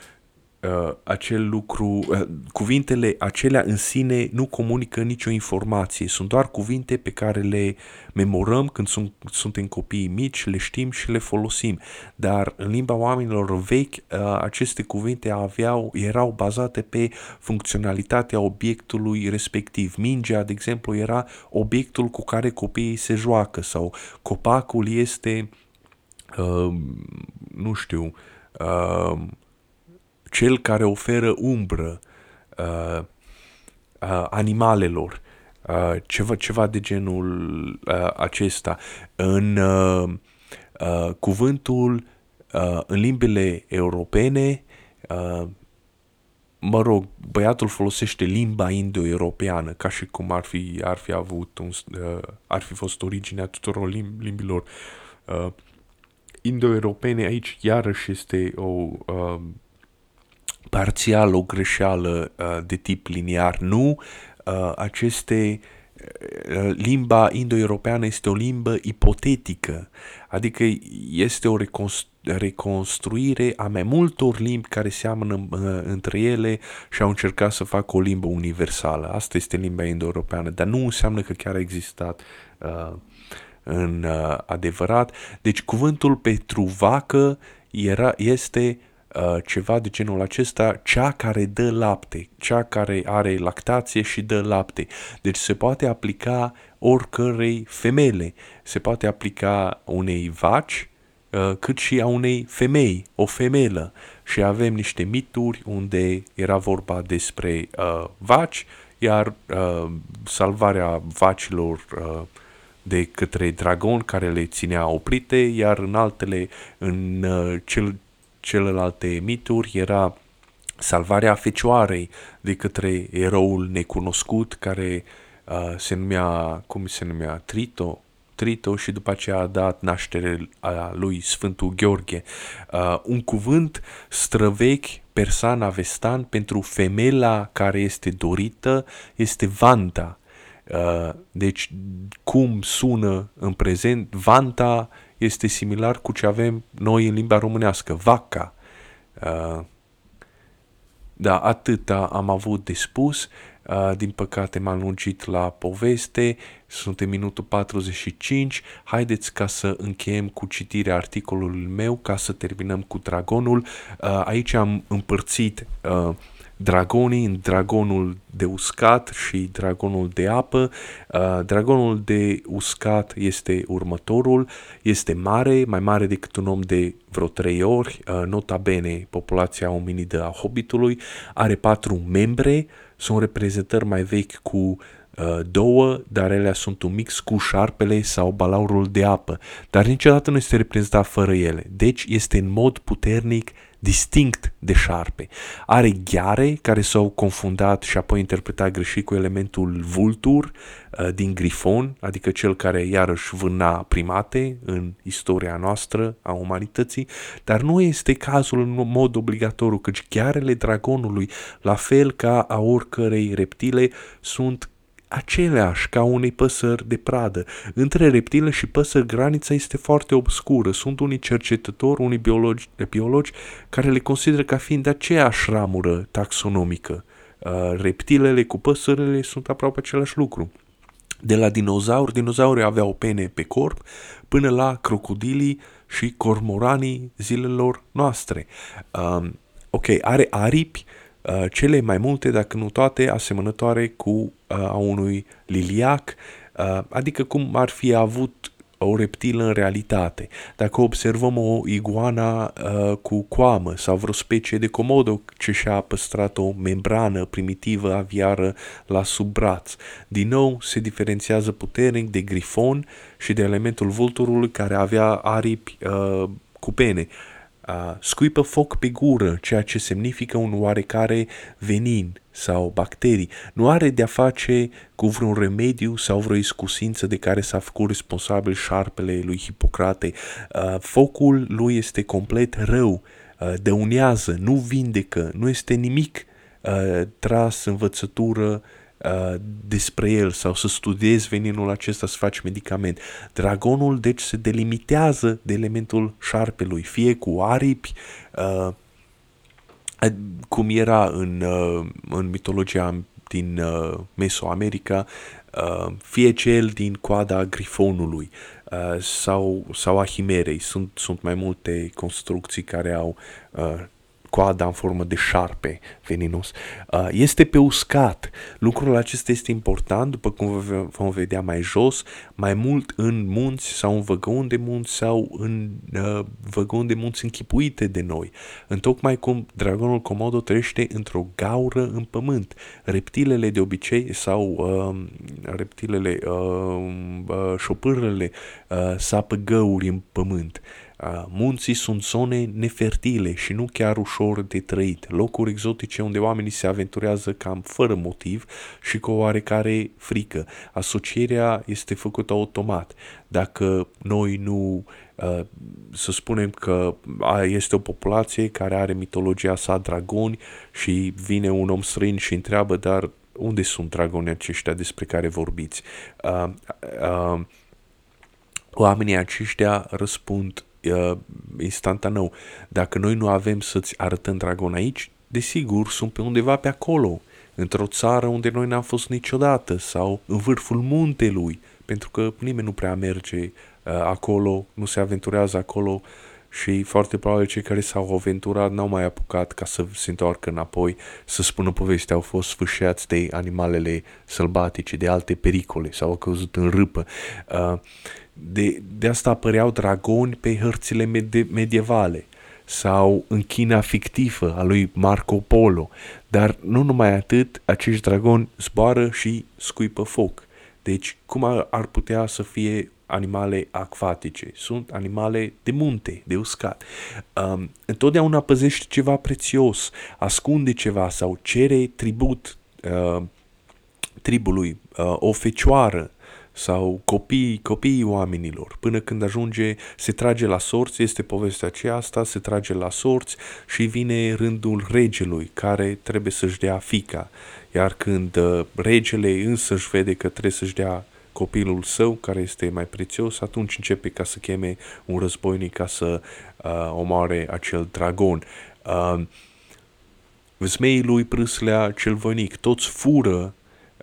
uh, acel lucru, uh, cuvintele acelea în sine nu comunică nicio informație, sunt doar cuvinte pe care le memorăm când sunt, suntem copii mici, le știm și le folosim, dar în limba oamenilor vechi uh, aceste cuvinte aveau, erau bazate pe funcționalitatea obiectului respectiv. Mingea, de exemplu, era obiectul cu care copiii se joacă sau copacul este, uh, nu știu, uh, cel care oferă umbră uh, uh, animalelor, uh, ceva, ceva de genul uh, acesta. În, uh, uh, cuvântul uh, în limbile europene, uh, mă rog, băiatul folosește limba indo-europeană, ca și cum ar fi, ar fi avut un, uh, ar fi fost originea tuturor lim- limbilor uh, indo-europene. Aici iarăși este o uh, parțial o greșeală uh, de tip liniar. Nu, uh, aceste uh, limba indo-europeană este o limbă ipotetică, adică este o reconstruire reconstruire a mai multor limbi care seamănă uh, între ele și au încercat să facă o limbă universală. Asta este limba indo-europeană, dar nu înseamnă că chiar a existat uh, în uh, adevărat. Deci cuvântul pentru vacă era, este uh, ceva de genul acesta, cea care dă lapte, cea care are lactație și dă lapte. Deci se poate aplica oricărei femele, se poate aplica unei vaci, Uh, cât și a unei femei, o femelă. Și avem niște mituri unde era vorba despre uh, vaci, iar uh, salvarea vacilor uh, de către dragon care le ținea oprite, iar în altele, în uh, cel, celelalte mituri era salvarea fecioarei de către eroul necunoscut care uh, se numea, cum se numea, Trito, Trito și după aceea a dat naștere a lui Sfântul Gheorghe. Uh, un cuvânt străvechi persan avestan pentru femeia care este dorită este vanta. Uh, deci cum sună în prezent, vanta este similar cu ce avem noi în limba românească, vaca. Uh, da, atâta am avut de spus. Uh, din păcate m-am lungit la poveste, suntem minutul 45, haideți ca să încheiem cu citirea articolului meu, ca să terminăm cu dragonul. Uh, aici am împărțit uh, dragonii în dragonul de uscat și dragonul de apă. Uh, dragonul de uscat este următorul, este mare, mai mare decât un om de vreo trei ori, uh, nota bene populația ominidă a Hobbitului, are patru membre, sunt reprezentări mai vechi cu uh, două, dar ele sunt un mix cu șarpele sau balaurul de apă, dar niciodată nu este reprezentat fără ele. Deci este în mod puternic distinct de șarpe. Are gheare care s-au confundat și apoi interpretat greșit cu elementul vultur uh, din grifon, adică cel care iarăși vâna primate în istoria noastră a umanității, dar nu este cazul în mod obligatoriu, căci ghearele dragonului, la fel ca a oricărei reptile, sunt aceleași ca unei păsări de pradă. Între reptile și păsări granița este foarte obscură. Sunt unii cercetători, unii biologi, biologi care le consideră ca fiind aceeași ramură taxonomică. Uh, reptilele cu păsările sunt aproape același lucru. De la dinozauri, dinozaurii aveau pene pe corp, până la crocodilii și cormoranii zilelor noastre. Uh, ok, are aripi, uh, Uh, cele mai multe, dacă nu toate, asemănătoare cu uh, a unui liliac, uh, adică cum ar fi avut o reptilă în realitate. Dacă observăm o iguana uh, cu coamă sau vreo specie de comodo ce și-a păstrat o membrană primitivă aviară la sub braț, din nou se diferențiază puternic de grifon și de elementul vulturului care avea aripi uh, cu pene. Uh, uh, scuipă foc pe gură, ceea ce semnifică un oarecare venin sau bacterii. Nu are de-a face cu vreun remediu sau vreo iscusință de care s-a făcut responsabil șarpele lui Hipocrate. Uh, focul lui este complet rău, uh, dăunează, nu vindecă, nu este nimic uh, tras învățătură Uh, despre el sau să studiezi veninul acesta să faci medicament. Dragonul deci se delimitează de elementul șarpelui, fie cu aripi, uh, cum era în, uh, în mitologia din uh, Mesoamerica, uh, fie cel din coada grifonului uh, sau, sau a himerei. Sunt, sunt mai multe construcții care au uh, coada în formă de șarpe veninos. Uh, este pe uscat. Lucrul acesta este important, după cum vom vedea mai jos, mai mult în munți sau în văgăuni de munți sau în uh, văgăuni de munți închipuite de noi. Întocmai cum dragonul Komodo trăiește într-o gaură în pământ. Reptilele de obicei sau uh, reptilele, uh, uh, șopârlele uh, sapă găuri în pământ. Munții sunt zone nefertile și nu chiar ușor de trăit, locuri exotice unde oamenii se aventurează cam fără motiv și cu o oarecare frică. Asocierea este făcută automat. Dacă noi nu să spunem că este o populație care are mitologia sa dragoni și vine un om străin și întreabă, dar unde sunt dragonii aceștia despre care vorbiți? Uh, uh, oamenii aceștia răspund uh, instantaneu. Dacă noi nu avem să-ți arătăm dragon aici, desigur sunt pe undeva pe acolo, într-o țară unde noi n-am fost niciodată sau în vârful muntelui, pentru că nimeni nu prea merge uh, acolo, nu se aventurează acolo și foarte probabil cei care s-au aventurat n-au mai apucat ca să se întoarcă înapoi să spună povestea, au fost sfâșiați de animalele sălbatice, de alte pericole sau au căzut în râpă. Uh, de, de asta apăreau dragoni pe hărțile med- medievale sau în China fictivă a lui Marco Polo. Dar nu numai atât, acești dragoni zboară și scuipă foc. Deci, cum ar, ar putea să fie animale acvatice? Sunt animale de munte, de uscat. Um, întotdeauna păzește ceva prețios, ascunde ceva sau cere tribut uh, tribului, uh, o fecioară, sau copii, copiii oamenilor. Până când ajunge, se trage la sorți, este povestea aceasta, se trage la sorți și vine rândul regelui care trebuie să-și dea fica. Iar când uh, regele însă își vede că trebuie să-și dea copilul său, care este mai prețios, atunci începe ca să cheme un războinic ca să uh, omoare acel dragon. Uh, Zmeii lui prâslea cel voinic, toți fură,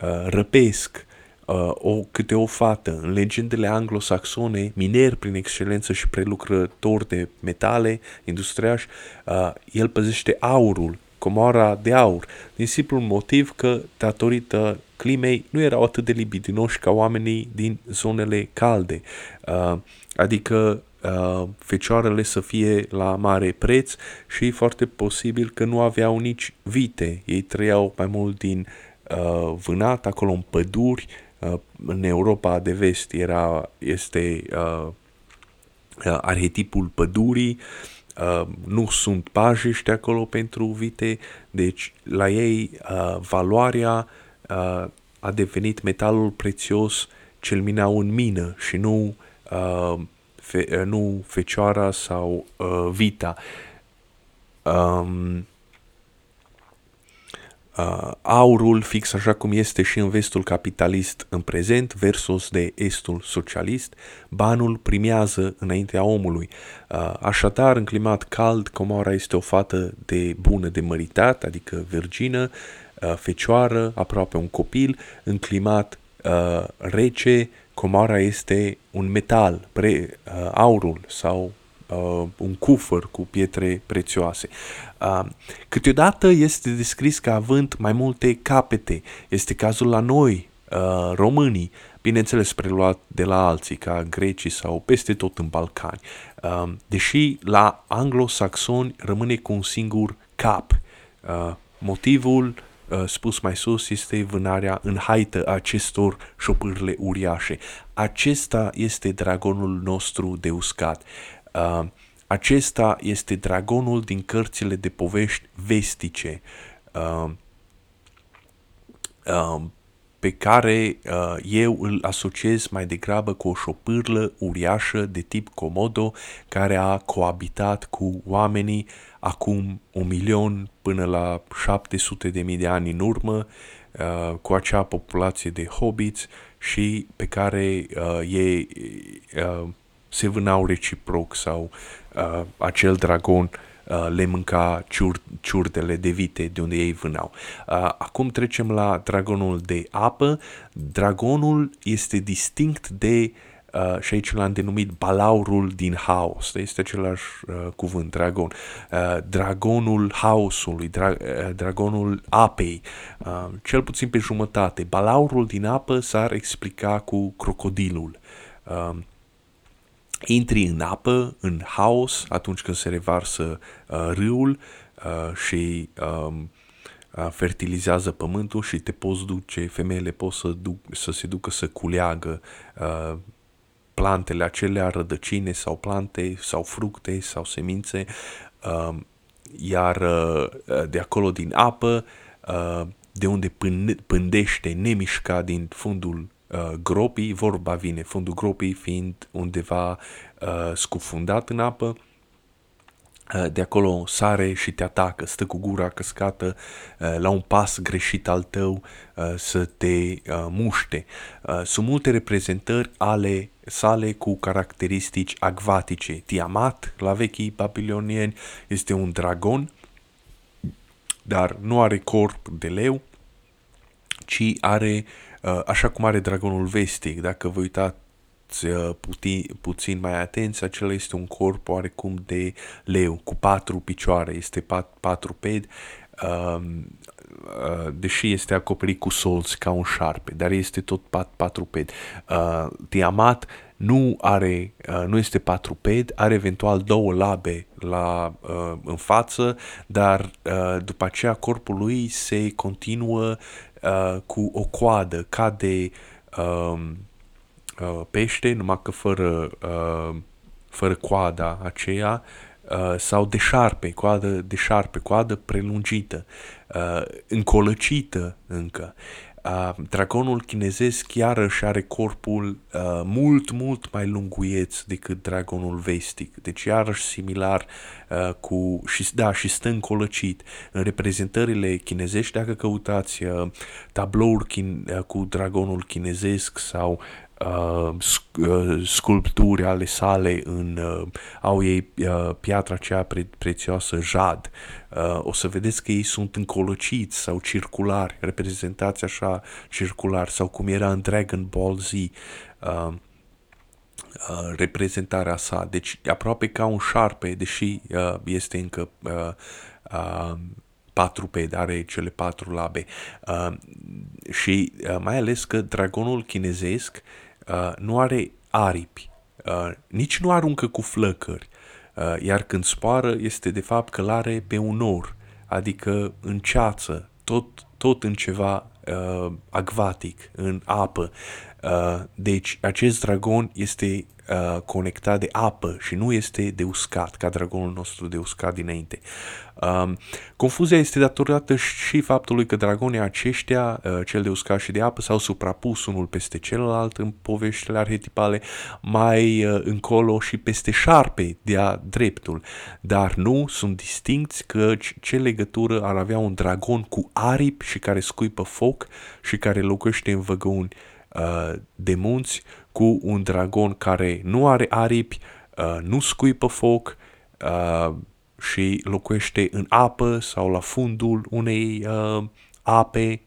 uh, răpesc, uh, o, câte o fată. În legendele anglosaxone, miner prin excelență și prelucrător de metale industriași, uh, el păzește aurul, comoara de aur, din simplul motiv că, datorită climei, nu erau atât de libidinoși ca oamenii din zonele calde. Uh, adică uh, fecioarele să fie la mare preț și foarte posibil că nu aveau nici vite. Ei trăiau mai mult din uh, vânat, acolo în păduri, Uh, în Europa de vest era, este uh, uh, arhetipul pădurii, uh, nu sunt pajiști acolo pentru vite, deci la ei uh, valoarea uh, a devenit metalul prețios cel minau în mină și nu, uh, fe, uh, nu fecioara sau uh, vita. Um, uh, aurul fix așa cum este și în vestul capitalist în prezent versus de estul socialist, banul primează înaintea omului. Uh, așadar, în climat cald, Comora este o fată de bună de măritat, adică virgină, uh, fecioară, aproape un copil, în climat uh, rece, Comora este un metal, pre, uh, aurul sau uh, un cufăr cu pietre prețioase. Uh, câteodată este descris ca având mai multe capete. Este cazul la noi, uh, românii, bineînțeles preluat de la alții, ca grecii sau peste tot în Balcani. Uh, deși la anglosaxoni rămâne cu un singur cap. Uh, motivul uh, spus mai sus, este vânarea în haită a acestor șopârle uriașe. Acesta este dragonul nostru de uscat. Uh, acesta este dragonul din cărțile de povești vestice uh, uh, pe care uh, eu îl asociez mai degrabă cu o șopârlă uriașă de tip Komodo care a coabitat cu oamenii acum un milion până la 700 de mii de ani în urmă uh, cu acea populație de hobbits și pe care uh, ei uh, se vânau reciproc sau uh, acel dragon uh, le mânca ciur, ciurdele de vite de unde ei vânau. Uh, acum trecem la dragonul de apă. Dragonul este distinct de uh, și aici l-am denumit balaurul din haos, este același uh, cuvânt, dragon, uh, dragonul haosului, dra, uh, dragonul apei, uh, cel puțin pe jumătate. Balaurul din apă s-ar explica cu crocodilul. Uh, intri în apă, în haos, atunci când se revarsă uh, râul uh, și uh, fertilizează pământul și te poți duce, femeile pot să, duc, să se ducă să culeagă uh, plantele acelea, rădăcine sau plante sau fructe sau semințe, uh, iar uh, de acolo din apă, uh, de unde pândește nemișca din fundul uh, gropii, vorba vine, fundul gropii fiind undeva uh, scufundat în apă, uh, de acolo sare și te atacă, stă cu gura căscată uh, la un pas greșit al tău uh, să te muște. Sunt multe reprezentări ale sale cu caracteristici acvatice. Tiamat, la vechii babilonieni, este un dragon, dar nu are corp de leu, ci are uh, Uh, așa cum are dragonul vestic, dacă vă uitați uh, puti, puțin mai atenți, acela este un corp oarecum de leu, cu patru picioare, este pat, patru ped, um, uh, deși este acoperit cu solți ca un șarpe, dar este tot pat, patruped. Uh, Tiamat nu are, uh, nu este patruped, are eventual două labe la, uh, în față, dar uh, după aceea corpul lui se continuă uh, cu o coadă ca de uh, uh, pește, numai că fără, uh, fără coada aceea, uh, sau de șarpe, coadă de șarpe, coadă prelungită, uh, încolăcită încă. Uh, dragonul chinezesc iarăși are corpul uh, mult, mult mai lunguieț decât dragonul vestic. Deci iarăși similar uh, cu, și, da, și stă încolăcit. În reprezentările chinezești, dacă căutați uh, tablouri chin, uh, cu dragonul chinezesc sau uh, uh, sculpturi ale sale în uh, au ei uh, piatra cea pre- prețioasă jad. Uh, o să vedeți că ei sunt încolociți sau circulari, reprezentați așa circular sau cum era în Dragon Ball Z. Uh, uh, reprezentarea sa. Deci aproape ca un șarpe, deși uh, este încă uh, uh, patru pede, are cele patru labe. Uh, și uh, mai ales că dragonul chinezesc uh, nu are aripi, uh, nici nu aruncă cu flăcări, uh, iar când spoară este de fapt călare pe un or, adică în ceață, tot, tot în ceva uh, acvatic, în apă. Uh, deci acest dragon este uh, conectat de apă și nu este de uscat, ca dragonul nostru de uscat dinainte. Um, confuzia este datorată și faptului că dragonii aceștia, uh, cel de uscat și de apă, s-au suprapus unul peste celălalt în poveștile arhetipale, mai uh, încolo și peste șarpe de-a dreptul, dar nu sunt distincți că ce legătură ar avea un dragon cu aripi și care scuipă foc și care locuiește în văgăuni uh, de munți cu un dragon care nu are aripi, uh, nu scuipă foc uh, și locuiește în apă sau la fundul unei uh, ape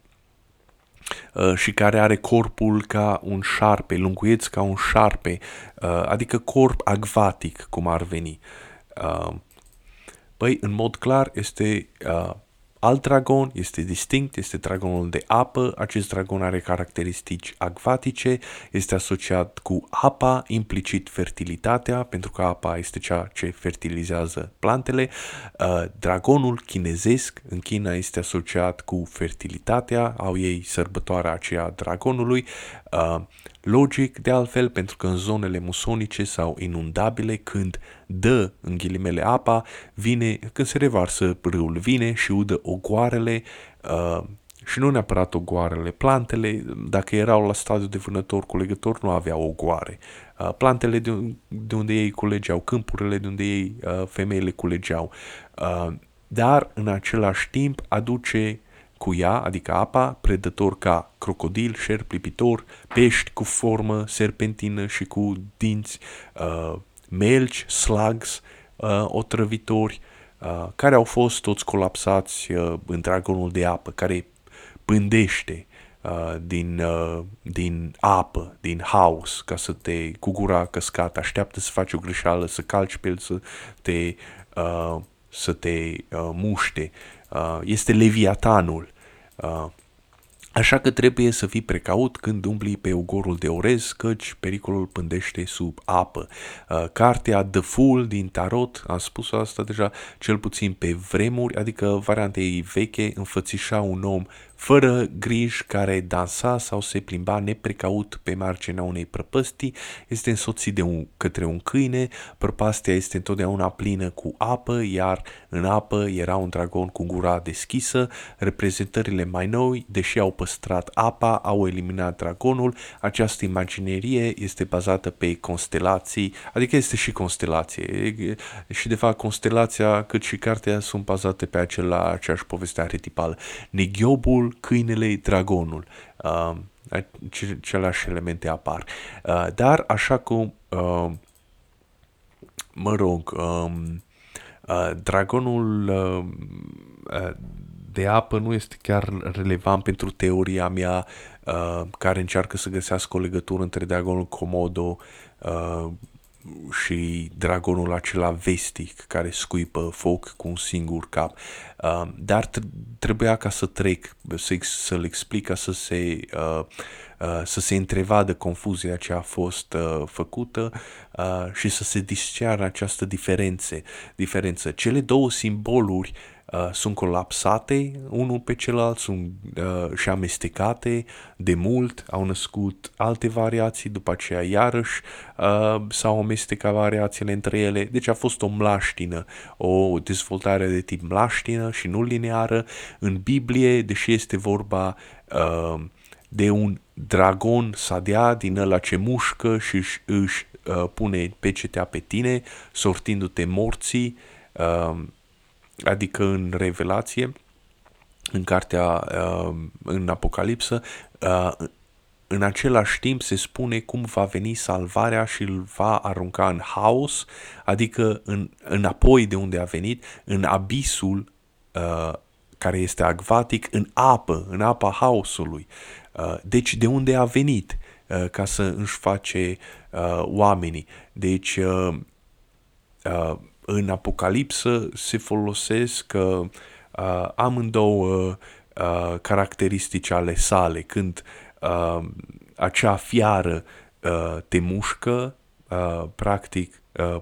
uh, și care are corpul ca un șarpe, lunguieț ca un șarpe, uh, adică corp acvatic, cum ar veni. Uh, păi, în mod clar, este uh, Alt dragon este distinct, este dragonul de apă. Acest dragon are caracteristici acvatice, este asociat cu apa, implicit fertilitatea, pentru că apa este cea ce fertilizează plantele. Uh, dragonul chinezesc în China este asociat cu fertilitatea, au ei sărbătoarea aceea dragonului. Uh, logic, de altfel, pentru că în zonele musonice sau inundabile, când dă, în ghilimele, apa, vine, când se revarsă râul, vine și udă ogoarele, uh, și nu neapărat ogoarele, plantele, dacă erau la stadiu de vânător culegător, nu aveau ogoare. Uh, plantele de, de unde ei culegeau, câmpurile de unde ei, uh, femeile culegeau. Uh, dar, în același timp, aduce cu ea, adică apa, predător ca crocodil, șerp lipitor, pești cu formă serpentină și cu dinți, uh, melci, slugs, uh, otrăvitori, uh, care au fost toți colapsați uh, în dragonul de apă, care pândește uh, din, uh, din apă, din haos, ca să te, cu gura căscată, așteaptă să faci o greșeală, să calci pe el, să te, uh, să te uh, muște. Uh, este leviatanul. Uh, Așa că trebuie să fii precaut când umbli pe ugorul de orez, căci pericolul pândește sub apă. Uh, cartea The Fool din Tarot, am spus asta deja, cel puțin pe vremuri, adică varianta ei veche, înfățișa un om fără griji, care dansa sau se plimba neprecaut pe marginea unei prăpăstii, este însoțit de un, către un câine, prăpastia este întotdeauna plină cu apă, iar în apă era un dragon cu gura deschisă, reprezentările mai noi, deși au păstrat apa, au eliminat dragonul, această imaginerie este bazată pe constelații, adică este și constelație, și de fapt constelația cât și cartea sunt bazate pe acela, aceeași poveste arhetipală. Negiobul câinele, dragonul. Uh, aceleași elemente apar. Uh, dar așa cum, uh, mă rog, um, uh, dragonul uh, uh, de apă nu este chiar relevant pentru teoria mea uh, care încearcă să găsească o legătură între dragonul Komodo uh, și dragonul acela vestic care scuipă foc cu un singur cap. Uh, dar trebuia ca să trec, să, să-l explic ca să se, uh, uh, să se întrevadă confuzia ce a fost uh, făcută uh, și să se disceară această diferențe, diferență. Cele două simboluri uh, sunt colapsate unul pe celălalt, sunt uh, și amestecate de mult, au născut alte variații, după aceea iarăși uh, s-au amestecat variațiile între ele, deci a fost o mlaștină, o dezvoltare de tip mlaștină și nu lineară. În Biblie, deși este vorba uh, de un dragon sadea din ăla ce mușcă și își, își uh, pune pecetea pe tine, sortindu-te morții, uh, adică în Revelație, în cartea, uh, în Apocalipsă, uh, în același timp se spune cum va veni salvarea și îl va arunca în haos, adică în, înapoi de unde a venit, în abisul uh, care este acvatic, în apă, în apa haosului. Uh, deci de unde a venit uh, ca să își face uh, oamenii. Deci uh, uh, în Apocalipsă se folosesc uh, uh, amândouă uh, caracteristici ale sale, când uh, acea fiară uh, te mușcă, uh, practic uh,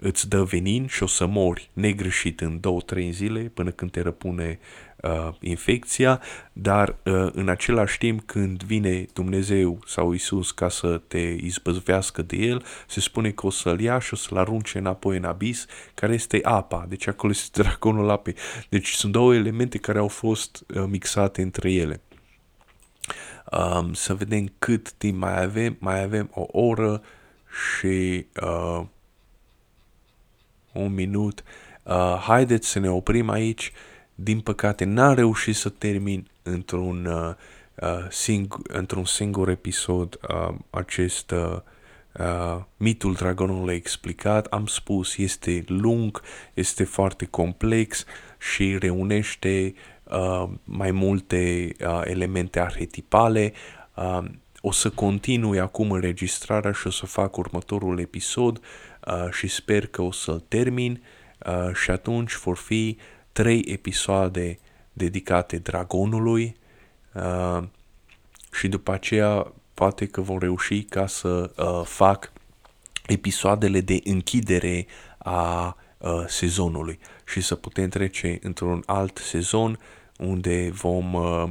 îți dă venin și o să mori negreșit în două-trei zile până când te răpune uh, infecția, dar uh, în același timp când vine Dumnezeu sau Isus ca să te izbăzvească de el, se spune că o să-l ia și o să-l arunce înapoi în abis, care este apa, deci acolo este dragonul apei. Deci sunt două elemente care au fost uh, mixate între ele. Um, să vedem cât timp mai avem. Mai avem o oră și uh, un minut. Uh, haideți să ne oprim aici. Din păcate n-am reușit să termin într-un, uh, uh, sing- într-un singur episod uh, acest uh, uh, mitul dragonului explicat. Am spus, este lung, este foarte complex și reunește uh, mai multe uh, elemente arhetipale. Uh, o să continui acum înregistrarea și o să fac următorul episod uh, și sper că o să-l termin. Uh, și atunci vor fi trei episoade dedicate dragonului. Uh, și după aceea poate că vom reuși ca să uh, fac episoadele de închidere a uh, sezonului și să putem trece într-un alt sezon unde vom, uh,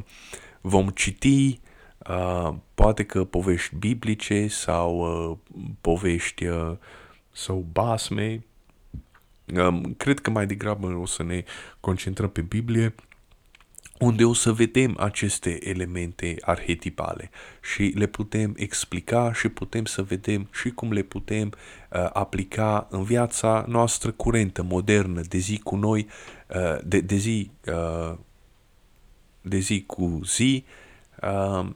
vom citi uh, poate că povești biblice sau uh, povești uh, sau basme. Um, cred că mai degrabă o să ne concentrăm pe Biblie unde o să vedem aceste elemente arhetipale și le putem explica și putem să vedem și cum le putem uh, aplica în viața noastră curentă, modernă, de zi cu noi, uh, de, de zi uh, de zi cu zi uh,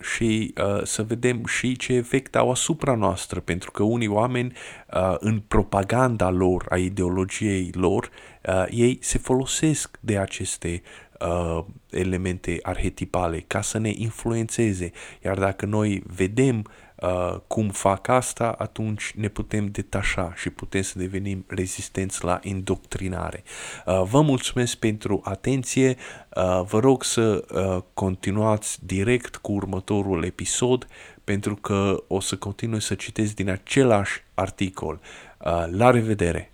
și uh, să vedem și ce efect au asupra noastră, pentru că unii oameni uh, în propaganda lor, a ideologiei lor, uh, ei se folosesc de aceste uh, elemente arhetipale ca să ne influențeze. Iar dacă noi vedem uh, cum fac asta, atunci ne putem detașa și putem să devenim rezistenți la indoctrinare. Uh, vă mulțumesc pentru atenție, uh, vă rog să uh, continuați direct cu următorul episod pentru că o să continui să citesc din același articol. Uh, la revedere!